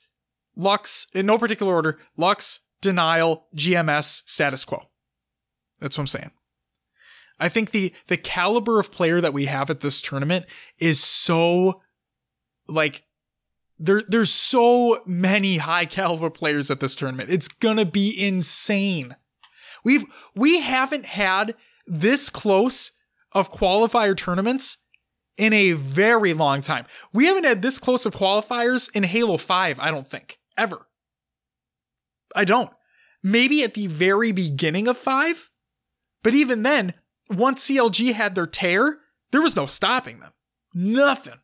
Lux, in no particular order, Lux, Denial, GMS, Status Quo. That's what I'm saying. I think the the caliber of player that we have at this tournament is so like there there's so many high caliber players at this tournament. It's gonna be insane. We've we haven't had this close of qualifier tournaments in a very long time. We haven't had this close of qualifiers in Halo 5, I don't think. Ever. I don't. Maybe at the very beginning of 5, but even then, once CLG had their tear, there was no stopping them. Nothing.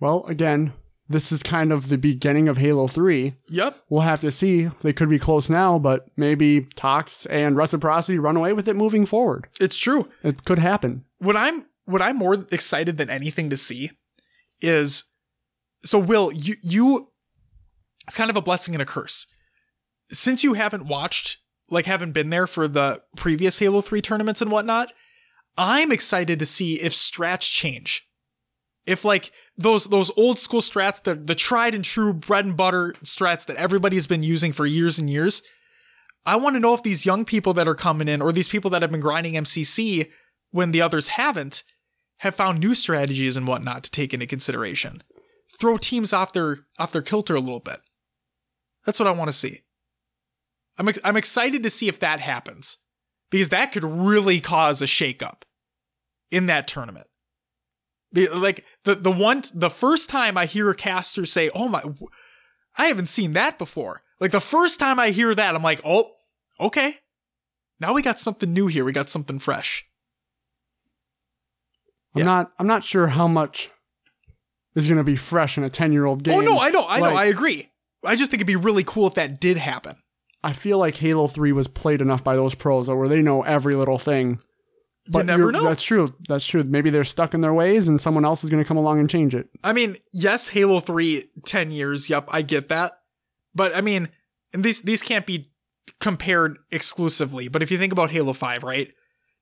Well, again, this is kind of the beginning of Halo 3. Yep. We'll have to see. They could be close now, but maybe Tox and Reciprocity run away with it moving forward. It's true. It could happen. what I'm what I'm more excited than anything to see is so Will you you it's kind of a blessing and a curse. Since you haven't watched like haven't been there for the previous Halo 3 tournaments and whatnot, I'm excited to see if strats change. If like those those old school strats, the the tried and true bread and butter strats that everybody's been using for years and years, I want to know if these young people that are coming in or these people that have been grinding MCC when the others haven't have found new strategies and whatnot to take into consideration. Throw teams off their off their kilter a little bit. That's what I want to see. I'm ex- I'm excited to see if that happens because that could really cause a shakeup in that tournament. The- Like the the one the first time I hear a caster say, "Oh my, I haven't seen that before." Like the first time I hear that, I'm like, "Oh, okay, now we got something new here. We got something fresh." I'm Yeah. not I'm not sure how much is going to be fresh in a 10-year-old game. Oh no, I know, I know, I agree. I just think it'd be really cool if that did happen. I feel like Halo 3 was played enough by those pros where they know every little thing. you never know. That's true. That's true. Maybe they're stuck in their ways and someone else is going to come along and change it. I mean, yes, Halo 3, 10 years, yep, I get that. But I mean, and these these can't be compared exclusively. But if you think about Halo 5, right?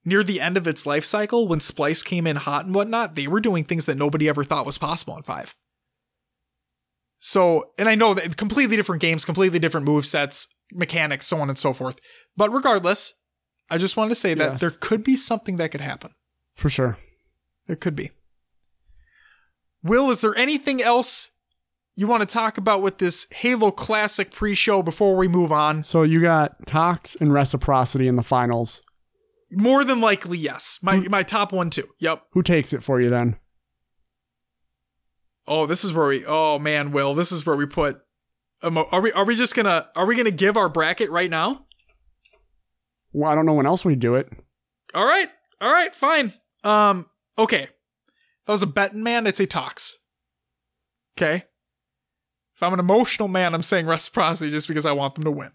Near the end of its life cycle, when Splyce came in hot and whatnot, they were doing things that nobody ever thought was possible in 5. So, and I know that completely different games, completely different move sets, mechanics, so on and so forth. But regardless, I just wanted to say that Yes. there could be something that could happen. For sure. There could be. Will, is there anything else you want to talk about with this Halo Classic pre show before we move on? So you got Tox and Reciprocity in the finals. More than likely, yes. My my top one too. Yep. Who takes it for you then? Oh, this is where we. Oh man, Will, this is where we put. Are we are we just gonna are we gonna give our bracket right now? Well, I don't know when else we do it. All right, all right, fine. Um, okay. If I was a betting man, It's a Tox. Okay. If I'm an emotional man, I'm saying reciprocity just because I want them to win.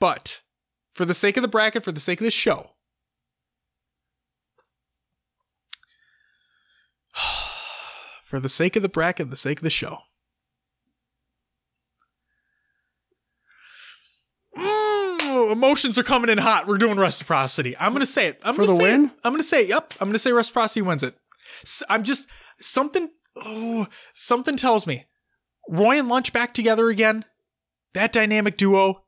But for the sake of the bracket, for the sake of the show, for the sake of the bracket, the sake of the show. Emotions are coming in hot. We're doing reciprocity. I'm gonna say it. I'm For gonna the say win? It. I'm gonna say. Yep. I'm gonna say reciprocity wins it. I'm just something. Oh, something tells me Roy and Lunch back together again. That dynamic duo.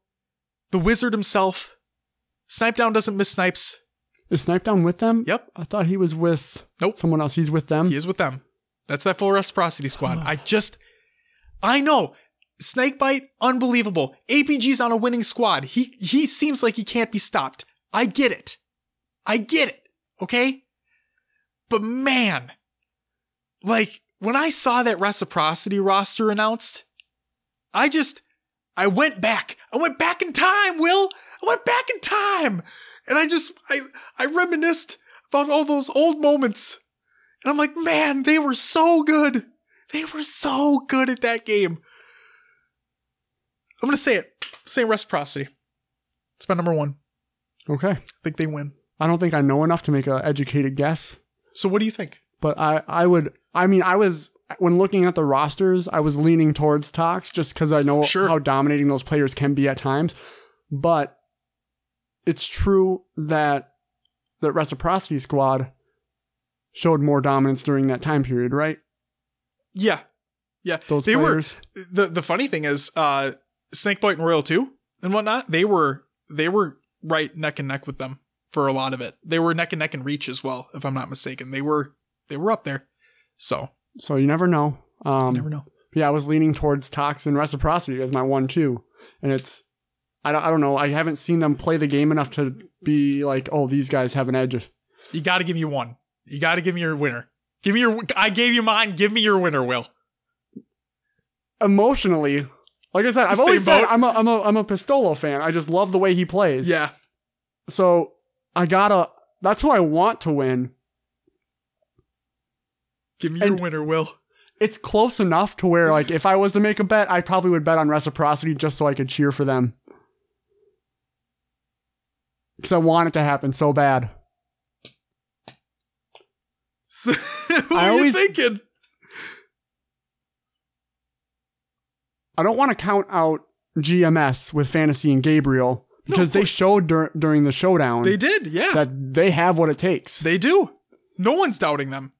The wizard himself. Snipedown doesn't miss snipes. Is Snipedown with them? Yep. I thought he was with Nope. someone else. He's with them. He is with them. That's that full reciprocity squad. Ah. I just, I know. Snakebite, unbelievable. APG's on a winning squad. He he seems like he can't be stopped. I get it. I get it. Okay? But man, like when I saw that reciprocity roster announced, I just I went back. I went back in time, Will. I went back in time. And I just I I reminisced about all those old moments. And I'm like, man, they were so good. They were so good at that game. I'm gonna say it. Say reciprocity. It's my number one. Okay. I think they win. I don't think I know enough to make an educated guess, So what do you think? but I, I would. I mean, I was when looking at the rosters, I was leaning towards Tox just because I know Sure. how dominating those players can be at times. But it's true that the reciprocity squad showed more dominance during that time period, right? Yeah. Yeah. Those they players. were the the funny thing is uh Snakebite and Royal 2 and whatnot, they were they were right neck and neck with them for a lot of it. They were neck and neck in reach as well, if I'm not mistaken. They were they were up there. So So you never know. Um, you never know. yeah, I was leaning towards Tox and Reciprocity as my one two, and it's I don't, I don't know. I haven't seen them play the game enough to be like, oh, these guys have an edge. You gotta give me one. You gotta give me your winner. Give me your I gave you mine, give me your winner, Will. Emotionally, like I said, I've Same always said boat. I'm a I'm a I'm a Pistola fan. I just love the way he plays. Yeah. So I gotta. That's who I want to win. Give me your winner, Will. It's close enough to where, like, if I was to make a bet, I probably would bet on Reciprocity just so I could cheer for them. Because I want it to happen so bad. So, what I are always- you thinking? I don't want to count out GMS with Fantasy and Gabriel because they showed dur- during the showdown They did, yeah. that they have what it takes. they do. No one's doubting them.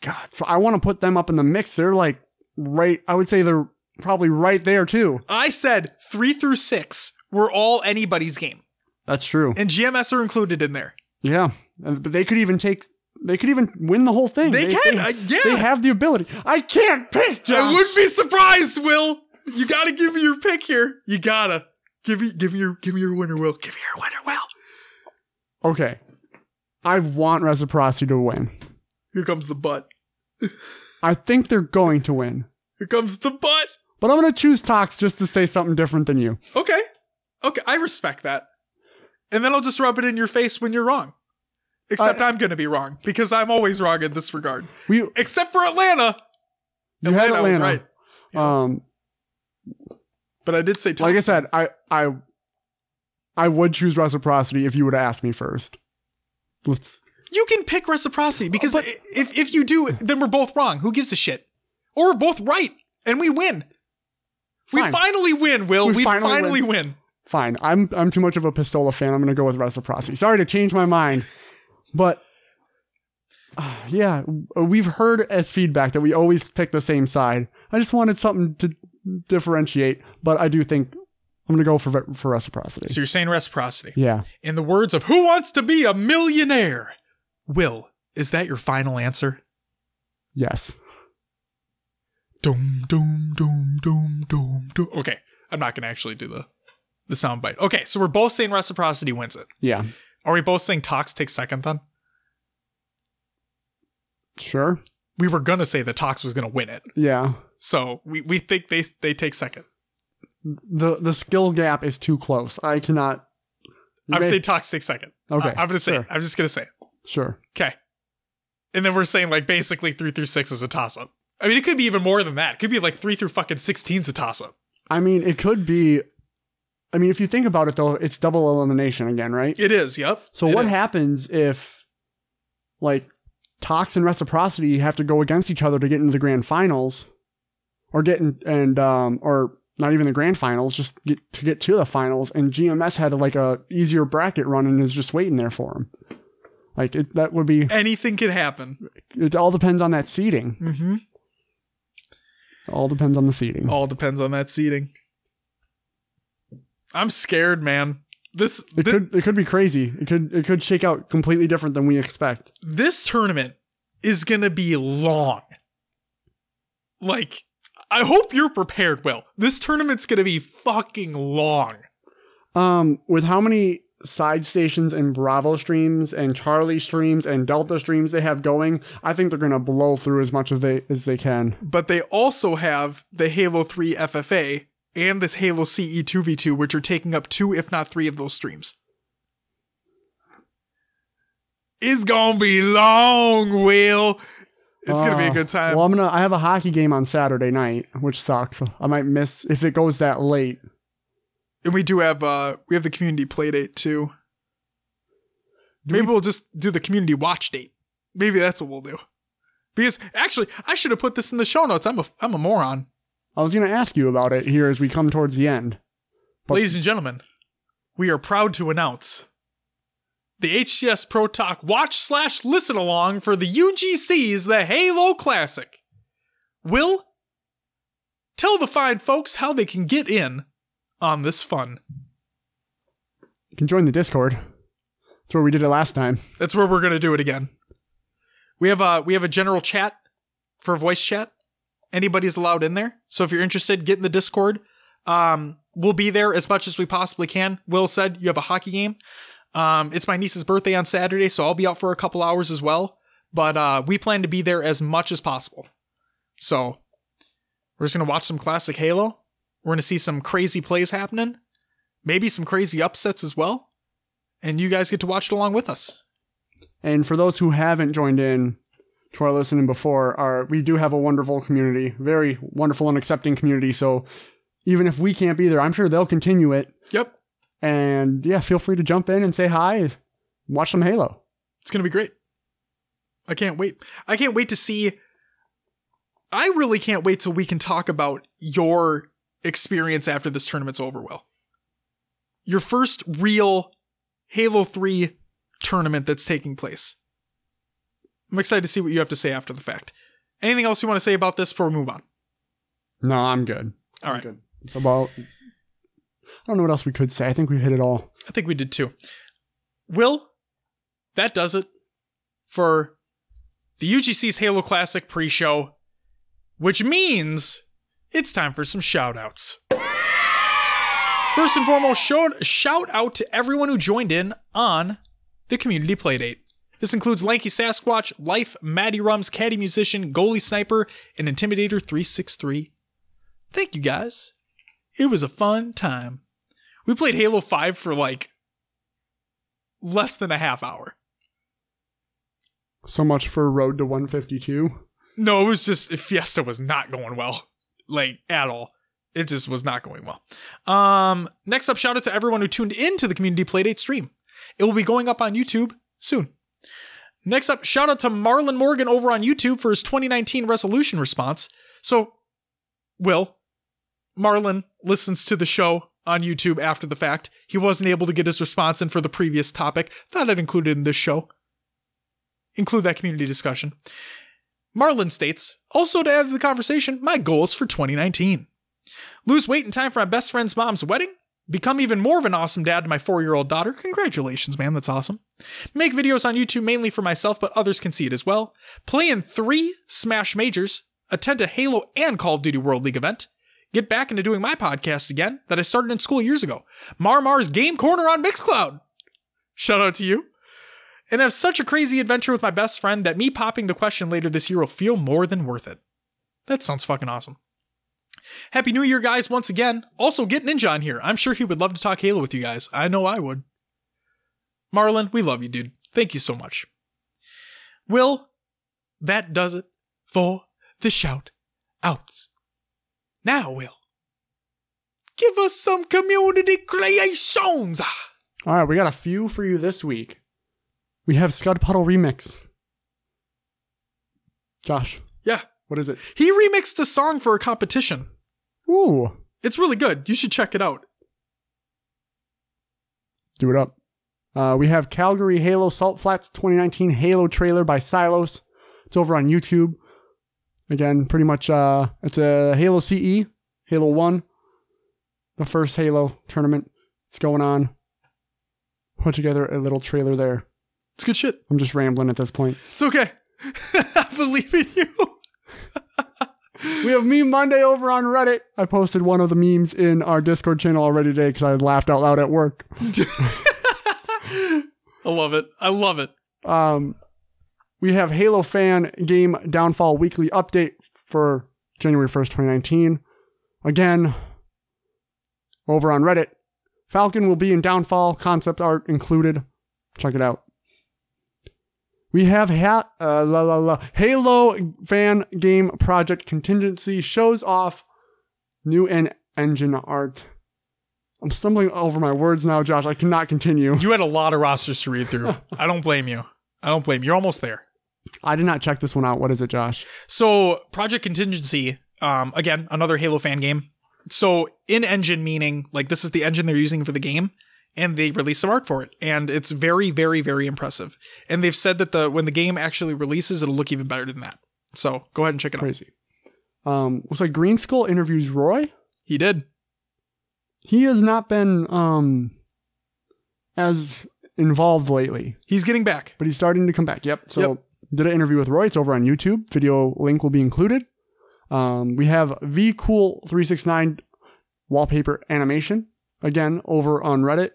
God, so I want to put them up in the mix. They're like right. I would say they're probably right there too. I said three through six were all anybody's game, That's true. and GMS are included in there. Yeah, and, but they could even take. They could even win the whole thing. They, can, They, I- yeah. they have the ability. I can't pick. Josh. I wouldn't be surprised, Will. You gotta give me your pick here. You gotta give me, give me your, give me your winner, Will. Give me your winner, Will. Okay, I want reciprocity to win. Here comes the butt. I think they're going to win, Here comes the butt. but I'm going to choose Tox just to say something different than you. Okay, okay, I respect that. And then I'll just rub it in your face when you're wrong. Except Uh, I'm gonna be wrong because I'm always wrong in this regard. We Except for Atlanta. you had Atlanta was Atlanta. right. Um, But I did say like I said, I I I would choose reciprocity if you would have asked me first. Let's. You can pick reciprocity because But- if if you do, then we're both wrong. Who gives a shit? Or we're both right, and we win. We finally win, Will. We We, finally finally, win. win. Fine. I'm I'm too much of a Pistola fan. I'm gonna go with reciprocity. Sorry to change my mind, but uh, yeah, we've heard as feedback that we always pick the same side. I just wanted something to differentiate, but I do think I'm gonna go for for reciprocity. So you're saying reciprocity. Yeah. In the words of Who Wants to Be a Millionaire? Will, is that your final answer? Yes. Doom, doom, doom, doom, doom, doom. Okay, I'm not gonna actually do the the soundbite. Okay, so we're both saying reciprocity wins it. Yeah. Are we both saying Tox takes second then? Sure. We were gonna say that Tox was gonna win it. Yeah. So we, we think they they take second. The the skill gap is too close. I cannot. I'm may- saying Tox takes second. Okay, I, am gonna say sure. it. I'm just gonna say it. Sure. Okay. And then we're saying like basically three through six is a toss up. I mean, it could be even more than that. It could be like three through fucking 16 is a toss up. I mean, it could be. I mean, if you think about it, though, it's double elimination again, right? It is. Yep. So It what is. happens if, like, Tox and Reciprocity have to go against each other to get into the grand finals, or getting and um, or not even the grand finals, just get to get to the finals, and GMS had like a easier bracket run and is just waiting there for him. Like it, that would be. Anything could happen. It all depends on that seating. Mm-hmm. All depends on the seating. All depends on that seating. I'm scared, man. This It could it could be crazy. It could it could shake out completely different than we expect. this tournament is gonna be long. Like, I hope you're prepared, Will. This tournament's gonna be fucking long. Um, with how many side stations and Bravo streams and Charlie streams and Delta streams they have going, I think they're gonna blow through as much as they as they can. But they also have the Halo 3 FFA and this Halo CE 2v2, which are taking up two, if not three, of those streams. It's gonna be long, Will. It's gonna be a Uh, good time. Well, I'm gonna. I have a hockey game on Saturday night, which sucks. I might miss if it goes that late. and we do have uh we have the community play date too. Do Maybe we, will just do the community watch date. Maybe that's what we'll do. Because actually, I should have put this in the show notes. I'm a I'm a moron. I was gonna ask you about it here as we come towards the end. But- Ladies and gentlemen, we are proud to announce the HCS Pro Talk watch slash listen along for the UGC's The Halo Classic. Will tell the fine folks how they can get in on this fun. You can join the Discord. That's where we did it last time. That's where we're gonna do it again. We have a we have a general chat for voice chat. Anybody's allowed in there. So if you're interested, get in the Discord. Um, we'll be there as much as we possibly can. Will said you have a hockey game. Um, it's my niece's birthday on Saturday, so I'll be out for a couple hours as well. But uh, we plan to be there as much as possible. So we're just gonna watch some classic Halo. We're gonna see some crazy plays happening, maybe some crazy upsets as well. And you guys get to watch it along with us. And for those who haven't joined in to our listening before, our we do have a wonderful community, very wonderful and accepting community. So even if we can't be there, I'm sure they'll continue it. Yep. And yeah, feel free to jump in and say hi. Watch some Halo. It's gonna be great. I can't wait. I can't wait to see. I really can't wait till we can talk about your experience after this tournament's over, Will. Your first real Halo 3 tournament that's taking place. I'm excited to see what you have to say after the fact. Anything else you want to say about this before we move on? No, I'm good. All right. I'm good. It's about. I don't know what else we could say. I think we hit it all. I think we did too. Will, that does it for the UGC's Halo Classic pre show, which means it's time for some shout outs. First and foremost, shout, shout out to everyone who joined in on the community playdate. This includes Lanky Sasquatch, Life, Maddie Rums, Caddy Musician, Goalie Sniper, and Intimidator 363. Thank you guys. It was a fun time. We played Halo 5 for like less than a half hour. So much for Road to 152. No, it was just Fiesta was not going well. Like at all. It just was not going well. Um next up shout out to everyone who tuned in to the community playdate stream. It will be going up on YouTube soon. Next up, shout out to Marlon Morgan over on YouTube for his 2019 resolution response. So, Will, Marlon listens to the show on YouTube after the fact. He wasn't able to get his response in for the previous topic. Thought I'd include it in this show. Include that community discussion. Marlon states, also to add to the conversation, my goals for 2019. Lose weight in time for my best friend's mom's wedding. Become even more of an awesome dad to my four year old daughter. Congratulations, man. That's awesome. Make videos on YouTube mainly for myself, but others can see it as well. Play in three Smash Majors. Attend a Halo and Call of Duty World League event. Get back into doing my podcast again that I started in school years ago. Marmar's Game Corner on Mixcloud. Shout out to you. And have such a crazy adventure with my best friend that me popping the question later this year will feel more than worth it. That sounds fucking awesome. Happy New Year, guys, once again. Also, get Ninja on here. I'm sure he would love to talk Halo with you guys. I know I would. Marlon, we love you, dude. Thank you so much. Will, that does it for the shout outs. Now, Will, give us some community creations. All right, we got a few for you this week. We have Scud Puddle Remix. Josh, Yeah, what is it? he remixed a song for a competition. Ooh, It's really good. You should check it out. do it up. Uh, we have Calgary Halo Salt Flats 2019 Halo trailer by Silos. It's over on YouTube. Again, pretty much, uh, it's a Halo CE, Halo 1, the first Halo tournament. It's going on. put together a little trailer there. It's good shit. I'm just rambling at this point. It's okay. I believe in you. We have Meme Monday over on Reddit. I posted one of the memes in our Discord channel already today because I laughed out loud at work. I love it. I love it. Um, we have Halo fan game downfall weekly update for January 1st, 2019. Again, over on Reddit. Falcon will be in downfall, concept art included. Check it out. We have ha- uh, la, la, la. Halo fan game project contingency shows off new and engine art. I'm stumbling over my words now, Josh. I cannot continue. You had a lot of rosters to read through. I don't blame you. I don't blame you. You're almost there. I did not check this one out. What is it, Josh? So, Project Contingency, um, again, another Halo fan game. So, in engine meaning like this is the engine they're using for the game, and they released some art for it, and it's very, very, very impressive. And they've said that the when the game actually releases, it'll look even better than that. So, go ahead and check it out. Crazy. Um, looks like Green Skull interviews Roy. He did. He has not been um as involved lately, He's getting back. but he's starting to come back. Yep. So Yep. Did an interview with Roy. It's over on YouTube. Video link will be included. Um, we have V Cool three six nine wallpaper animation again over on Reddit.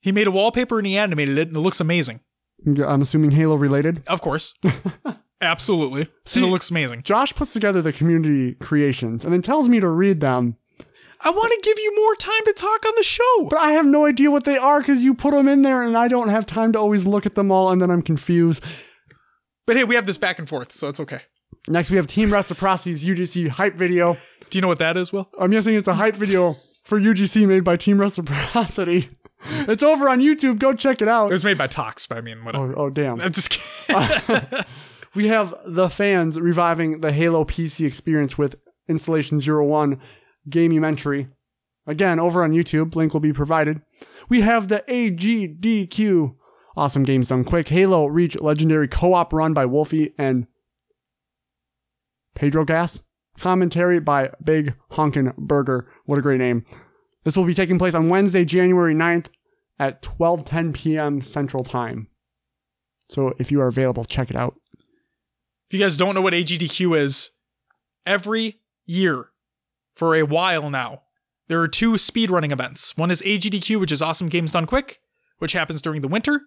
He made a wallpaper and he animated it, and it looks amazing. I'm assuming Halo related. Of course. Absolutely. See- and it looks amazing. Josh puts together the community creations and then tells me to read them, I want to give you more time to talk on the show. but I have no idea what they are because you put them in there and I don't have time to always look at them all and then I'm confused. But hey, we have this back and forth, so it's okay. Next, we have Team Reciprocity's UGC hype video. Do you know what that is, Will? I'm guessing it's a hype video for UGC made by Team Reciprocity. It's over on YouTube. Go check it out. It was made by Tox, but I mean, whatever. Oh, oh damn. I'm just kidding. We have the fans reviving the Halo PC experience with Installation 01 Gameumentary. Again, over on YouTube. Link will be provided. We have the AGDQ Awesome Games Done Quick Halo Reach Legendary Co-op run by Wolfie and Pedro Gas. Commentary by Big Honkin' Burger. What a great name. This will be taking place on Wednesday, January 9th at 12:10 p.m. Central Time. So if you are available, check it out. if you guys don't know what AGDQ is, every year for a while now, there are two speedrunning events. One is AGDQ, which is Awesome Games Done Quick, which happens during the winter.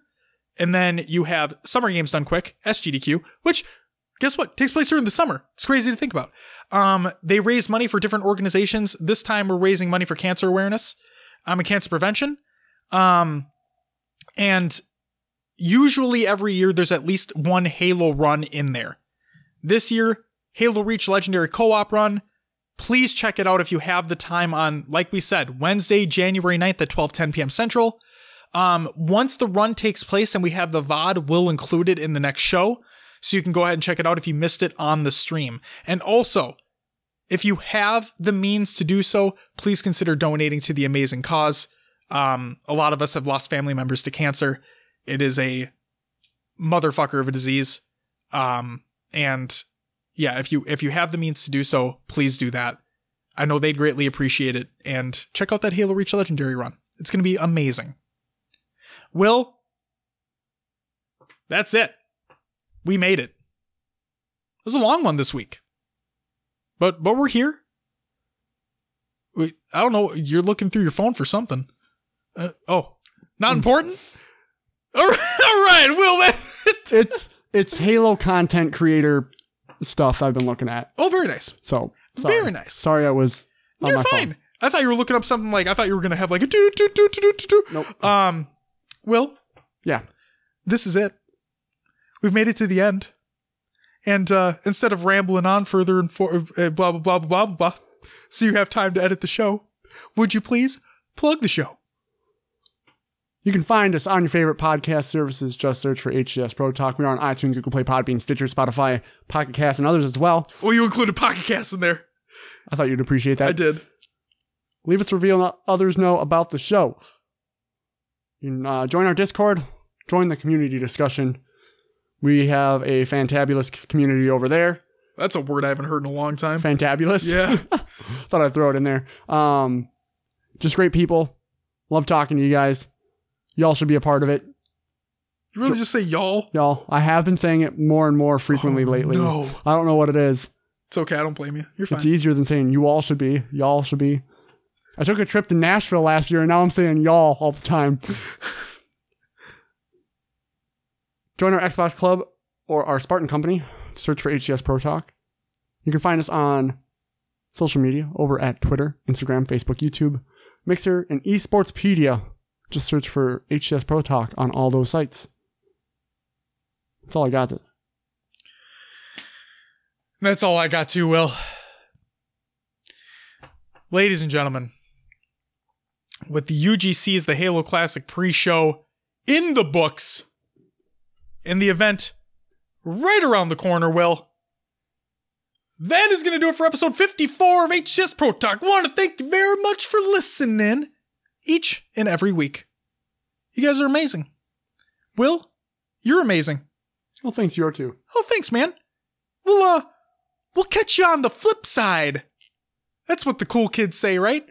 And then you have Summer Games Done Quick, SGDQ, which guess what? Takes place during the summer. It's crazy to think about. Um, they raise money for different organizations. This time we're raising money for cancer awareness, um, and cancer prevention. Um, and usually every year there's at least one Halo run in there. This year, Halo Reach Legendary Co-op run. Please check it out if you have the time on, like we said, Wednesday, January 9th at 12:10 p.m. Central. Um, once the run takes place and we have the VOD, we'll include it in the next show. So you can go ahead and check it out if you missed it on the stream. And also, if you have the means to do so, please consider donating to the amazing cause. Um, a lot of us have lost family members to cancer. It is a motherfucker of a disease. Um, and yeah, if you if you have the means to do so, please do that. I know they'd greatly appreciate it. And check out that Halo Reach Legendary run. It's gonna be amazing. Will, that's it. We made it. It was a long one this week. But but we're here. We, I don't know. You're looking through your phone for something. Uh, oh, not important. All right, all right, Will. That, it's it's Halo content creator stuff I've been looking at. oh, very nice. So sorry. Very nice. Sorry, I was. on You're my phone. fine. I thought you were looking up something like I thought you were gonna have like a do do do do do do do. Nope. Um, Will, Yeah. this is it. We've made it to the end. And uh, instead of rambling on further and for uh, blah blah blah blah blah blah, so you have time to edit the show, would you please plug the show? You can find us on your favorite podcast services. Just search for HCS Pro Talk. We are on iTunes, Google Play, Podbean, Stitcher, Spotify, Pocket Cast, and others as well. Well, you included Pocket Cast in there. I thought you'd appreciate that. I did. Leave us a review and let others know about the show. You can uh, join our Discord, join the community discussion. We have a fantabulous community over there. That's a word I haven't heard in a long time. Fantabulous. Yeah. Thought I'd throw it in there. Um, just great people. Love talking to you guys. Y'all should be a part of it. You really just say y'all? Y'all, I have been saying it more and more frequently Oh, lately. no. I don't know what it is. It's okay. I don't blame you. You're fine. It's easier than saying you all should be. Y'all should be. I took a trip to Nashville last year and now I'm saying y'all all the time. Join our Xbox Club or our Spartan Company. Search for HCS Pro Talk. You can find us on social media over at Twitter, Instagram, Facebook, YouTube, Mixer, and Esportspedia. Just search for HCS Pro Talk on all those sites. That's all I got. That's all I got to, Will. Ladies and gentlemen, with the UGC's The Halo Classic pre show in the books, in the event right around the corner, Will, that is going to do it for episode 54 of HCS Pro Talk. I want to thank you very much for listening each and every week. You guys are amazing. Will, you're amazing. well, thanks, you are too. Oh, thanks, man. We'll uh we'll catch you on the flip side. That's what the cool kids say, right?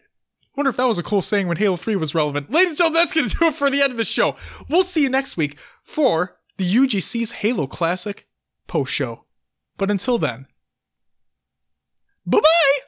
Wonder if that was a cool saying when Halo 3 was relevant. Ladies and gentlemen, that's gonna do it for the end of the show. We'll see you next week for the UGC's Halo Classic post show. But until then, bye bye!